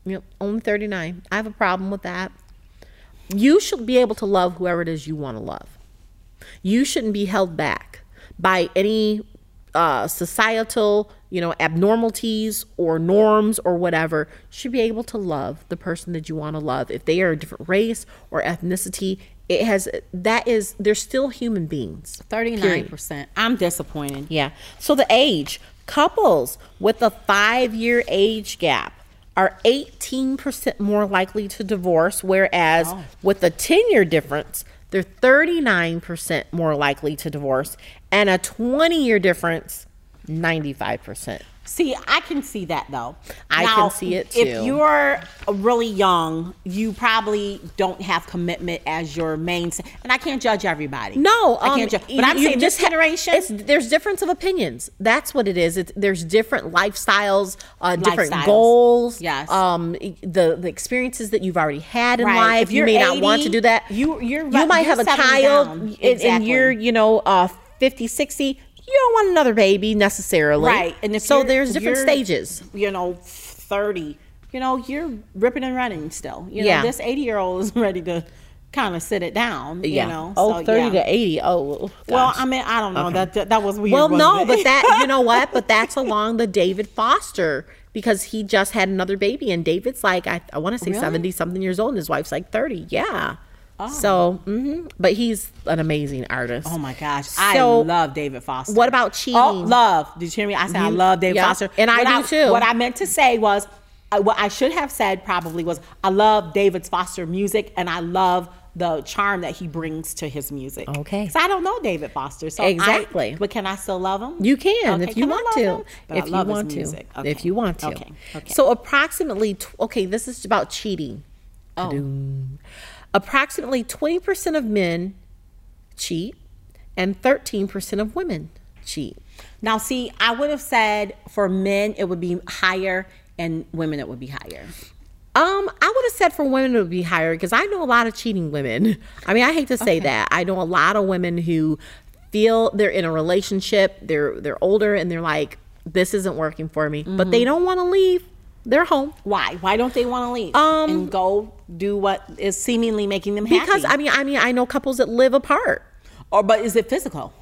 Speaker 3: Yep, only 39. I have a problem with that. You should be able to love whoever it is you want to love. You shouldn't be held back by any uh, societal, you know, abnormalities or norms or whatever. You should be able to love the person that you want to love. If they are a different race or ethnicity, it has that is they're still human beings.
Speaker 4: Thirty
Speaker 3: nine
Speaker 4: percent. I'm disappointed.
Speaker 3: Yeah. So the age, couples with a five year age gap are 18% more likely to divorce, whereas with a 10 year difference, they're 39% more likely to divorce, and a 20 year difference, 95%.
Speaker 4: See, I can see that though.
Speaker 3: I can see it, too.
Speaker 4: If you're really young, you probably don't have commitment as your main. And I can't judge everybody.
Speaker 3: No,
Speaker 4: I
Speaker 3: um,
Speaker 4: can't judge.
Speaker 3: you-
Speaker 4: But I'm saying this
Speaker 3: ha-
Speaker 4: generation.
Speaker 3: it's, there's difference of opinions. That's what it is. It's, there's different lifestyles, uh, different
Speaker 4: Lifestyles.
Speaker 3: goals.
Speaker 4: Yes.
Speaker 3: Um, the the experiences that you've already had in
Speaker 4: Right.
Speaker 3: life.
Speaker 4: If
Speaker 3: you may not want to do that.
Speaker 4: you- you're
Speaker 3: you might
Speaker 4: you're
Speaker 3: have a child,
Speaker 4: down.
Speaker 3: and, and
Speaker 4: Exactly.
Speaker 3: you're you know uh 50, 60. You don't want another baby necessarily.
Speaker 4: right. And if
Speaker 3: so there's different stages.
Speaker 4: You know, thirty. You know, you're ripping and running still. You know,
Speaker 3: Yeah.
Speaker 4: this eighty year old is ready to kind of sit it down. You know.
Speaker 3: oh,
Speaker 4: So,
Speaker 3: 30
Speaker 4: yeah.
Speaker 3: to 80. Oh,
Speaker 4: oh
Speaker 3: Well.
Speaker 4: I mean, I don't know. That, that that was weird.
Speaker 3: Well, no, but that you know what? But that's along the David Foster because he just had another baby, and David's like I, I want to say
Speaker 4: Really?
Speaker 3: seventy something years old, and his wife's like thirty. Yeah. So, hmm but he's an amazing artist.
Speaker 4: Oh my gosh,
Speaker 3: So,
Speaker 4: I love David Foster.
Speaker 3: what about cheating?
Speaker 4: Oh, love. Did you hear me? I said I love David
Speaker 3: yeah,
Speaker 4: Foster,
Speaker 3: and I
Speaker 4: What
Speaker 3: do too.
Speaker 4: What I meant to say was, uh, what I should have said probably was, I love David Foster music, and I love the charm that he brings to his music.
Speaker 3: Okay.
Speaker 4: Because I don't know David Foster, so I-
Speaker 3: Exactly.
Speaker 4: but can I still love him?
Speaker 3: You can
Speaker 4: Okay,
Speaker 3: if you
Speaker 4: can
Speaker 3: want to.
Speaker 4: I
Speaker 3: If you want to. If you want to.
Speaker 4: Okay. Okay.
Speaker 3: So approximately tw- okay, this is about cheating.
Speaker 4: Oh.
Speaker 3: Ka-doom. Approximately 20% of men cheat and 13% of women cheat.
Speaker 4: Now, see, I would have said for men it would be higher, and women it would be higher.
Speaker 3: Um, I would have said for women it would be higher because I know a lot of cheating women. I mean, I hate to say that. I know a lot of women who feel they're in a relationship, they're they're older and they're like, this isn't working for me, but
Speaker 4: Mm-hmm.
Speaker 3: they don't want to leave their home.
Speaker 4: Why? Why don't they want to leave
Speaker 3: Um,
Speaker 4: and go do what is seemingly making them happy?
Speaker 3: Because I mean, I mean, I know couples that live apart.
Speaker 4: or but is it physical?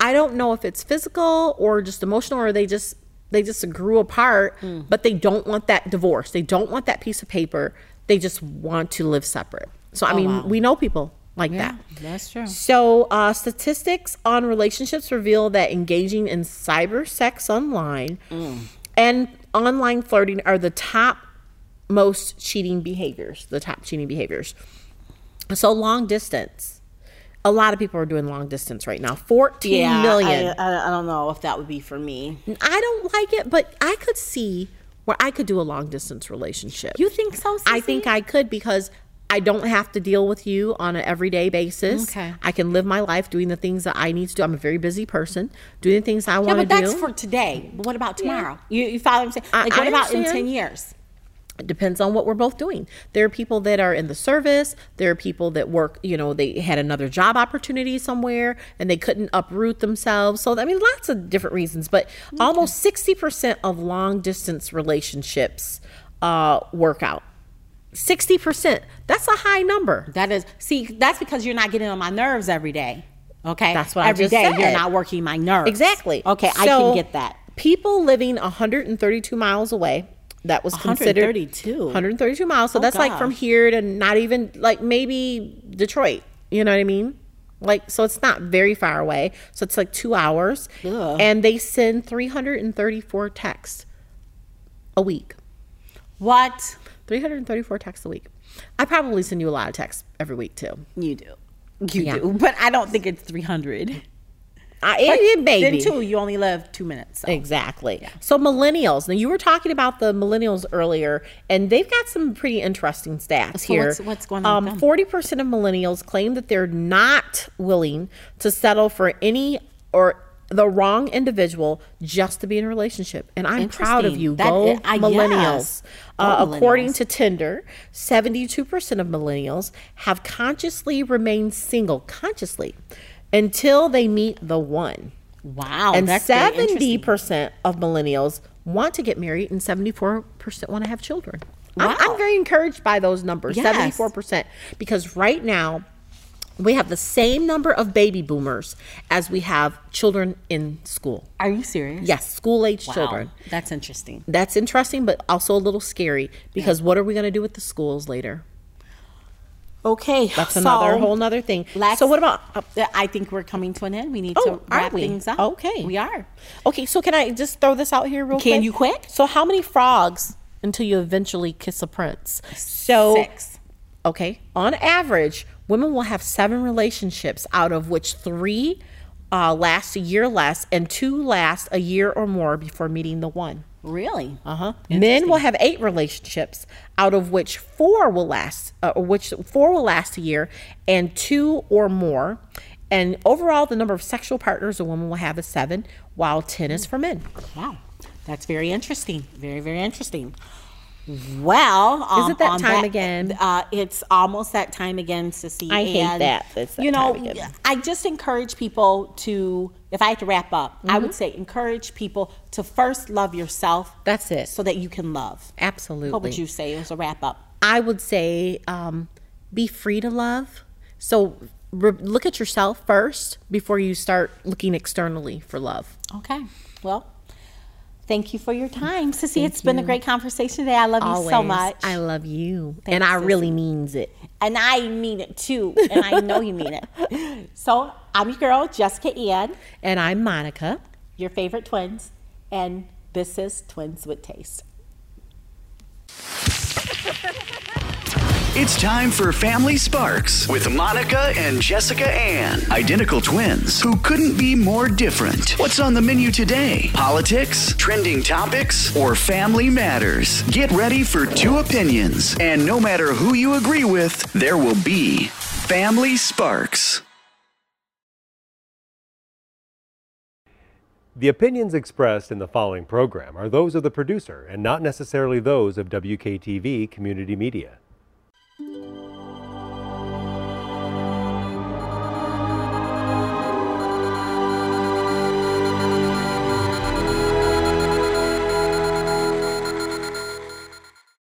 Speaker 3: I don't know if it's physical or just emotional or they just they just grew apart, but they don't want that divorce. They don't want that piece of paper. They just want to live separate. So I mean,
Speaker 4: wow.
Speaker 3: we know people like that.
Speaker 4: that's true.
Speaker 3: So, uh, statistics on relationships reveal that engaging in cyber sex online and online flirting are the top most cheating behaviors, the top cheating behaviors. So, long distance. A lot of people are doing long distance right now. Fourteen
Speaker 4: Yeah,
Speaker 3: million.
Speaker 4: I, I, I don't know if that would be for me.
Speaker 3: I don't like it, but I could see where I could do a long distance relationship.
Speaker 4: You think so?
Speaker 3: I think I could because I don't have to deal with you on an everyday basis.
Speaker 4: Okay.
Speaker 3: I can live my life doing the things that I need to do. I'm a very busy person, doing the things I
Speaker 4: Yeah,
Speaker 3: want to do.
Speaker 4: but
Speaker 3: do.
Speaker 4: that's for today. But what about tomorrow? You, you follow what I'm saying?
Speaker 3: I-
Speaker 4: Like, what
Speaker 3: I
Speaker 4: about in ten years?
Speaker 3: it depends on what we're both doing. There are people that are in the service. There are people that work, you know, they had another job opportunity somewhere and they couldn't uproot themselves. So, I mean, lots of different reasons, but almost 60% of long distance relationships uh, work out. 60%. That's a high number.
Speaker 4: That is, see, that's because you're not getting on my nerves every day. Okay,
Speaker 3: That's what I just
Speaker 4: day
Speaker 3: said.
Speaker 4: you're not working my nerves.
Speaker 3: Exactly.
Speaker 4: Okay, I can get that.
Speaker 3: People living 132 miles away. That was considered
Speaker 4: 132?
Speaker 3: 132 miles. So
Speaker 4: Oh,
Speaker 3: that's like from here to not even like maybe Detroit. You know what I mean? Like so, it's not very far away. So it's like two hours,
Speaker 4: Ugh.
Speaker 3: and they send 334 texts a week.
Speaker 4: What
Speaker 3: 334 texts a week. I probably send you a lot of texts every week too.
Speaker 4: you do, you
Speaker 3: Yeah.
Speaker 4: do, but I don't think it's 300.
Speaker 3: I, it, it
Speaker 4: Then two, you only live two minutes. so.
Speaker 3: Exactly. So millennials. Now you were talking about the millennials earlier, and they've got some pretty interesting stats
Speaker 4: So
Speaker 3: here.
Speaker 4: what's- what's going on
Speaker 3: Um. Forty percent of millennials claim that they're not willing to settle for any or the wrong individual just to be in a relationship. And I'm proud of you.
Speaker 4: That
Speaker 3: Go
Speaker 4: uh,
Speaker 3: millennials.
Speaker 4: yes.
Speaker 3: Uh, according to Tinder, 72% of millennials have consciously remained single, consciously, until they meet the one
Speaker 4: Wow,
Speaker 3: and
Speaker 4: Oh, that's
Speaker 3: 70% of millennials want to get married, and seventy four percent want to have children. I'm,
Speaker 4: Wow.
Speaker 3: I'm very encouraged by those numbers,
Speaker 4: Yes.
Speaker 3: seventy four percent, because right now we have the same number of baby boomers as we have children in school.
Speaker 4: Are you serious?
Speaker 3: Yes, school age
Speaker 4: Wow,
Speaker 3: children.
Speaker 4: that's interesting.
Speaker 3: That's interesting, but also a little scary because what are we going to do with the schools later?
Speaker 4: Okay,
Speaker 3: That's another
Speaker 4: so
Speaker 3: whole other thing. So what about? uh,
Speaker 4: I think we're coming to an end. We need
Speaker 3: Oh,
Speaker 4: to wrap things up.
Speaker 3: Okay.
Speaker 4: we are.
Speaker 3: Okay, so can I just throw this out here real quick?
Speaker 4: Can you quick?
Speaker 3: So how many frogs until you eventually kiss a prince? So
Speaker 4: Six.
Speaker 3: Okay. On average, women will have seven relationships, out of which three uh, last a year less and two last a year or more before meeting the one.
Speaker 4: Really?
Speaker 3: Uh huh. Men will have eight relationships, out of which four will last, uh, which four will last a year, and two or more. And overall, the number of sexual partners a woman will have is seven, while ten is for men.
Speaker 4: Wow, that's very interesting. Very, very interesting. Well, um,
Speaker 3: it that
Speaker 4: on
Speaker 3: time again?
Speaker 4: Uh, it's almost that time again, Sissy.
Speaker 3: I hate
Speaker 4: and,
Speaker 3: that that
Speaker 4: you know. I just encourage people to, if I had to wrap up, I
Speaker 3: Mm-hmm.
Speaker 4: would say encourage people to first love yourself
Speaker 3: That's it.
Speaker 4: so that you can love.
Speaker 3: Absolutely.
Speaker 4: What would you say as a wrap up?
Speaker 3: I would say um, be free to love. So re- look at yourself first before you start looking externally for love.
Speaker 4: Okay. Well, thank you for your time, Sissy. it's been a great conversation today. I love you so much.
Speaker 3: I love you.
Speaker 4: Thanks,
Speaker 3: and I
Speaker 4: Sissy.
Speaker 3: really means it.
Speaker 4: And I mean it too. And I know you mean it. So I'm your girl, Jessica Ann,
Speaker 3: And I'm Monica.
Speaker 4: your favorite twins. And this is Twins with Taste.
Speaker 2: It's time for Family Sparks with Monica and Jessica Ann, identical twins who couldn't be more different. What's on the menu today? Politics, trending topics, or family matters? Get ready for two opinions, and no matter who you agree with, there will be Family Sparks.
Speaker 1: The opinions expressed in the following program are those of the producer and not necessarily those of WKTV Community Media.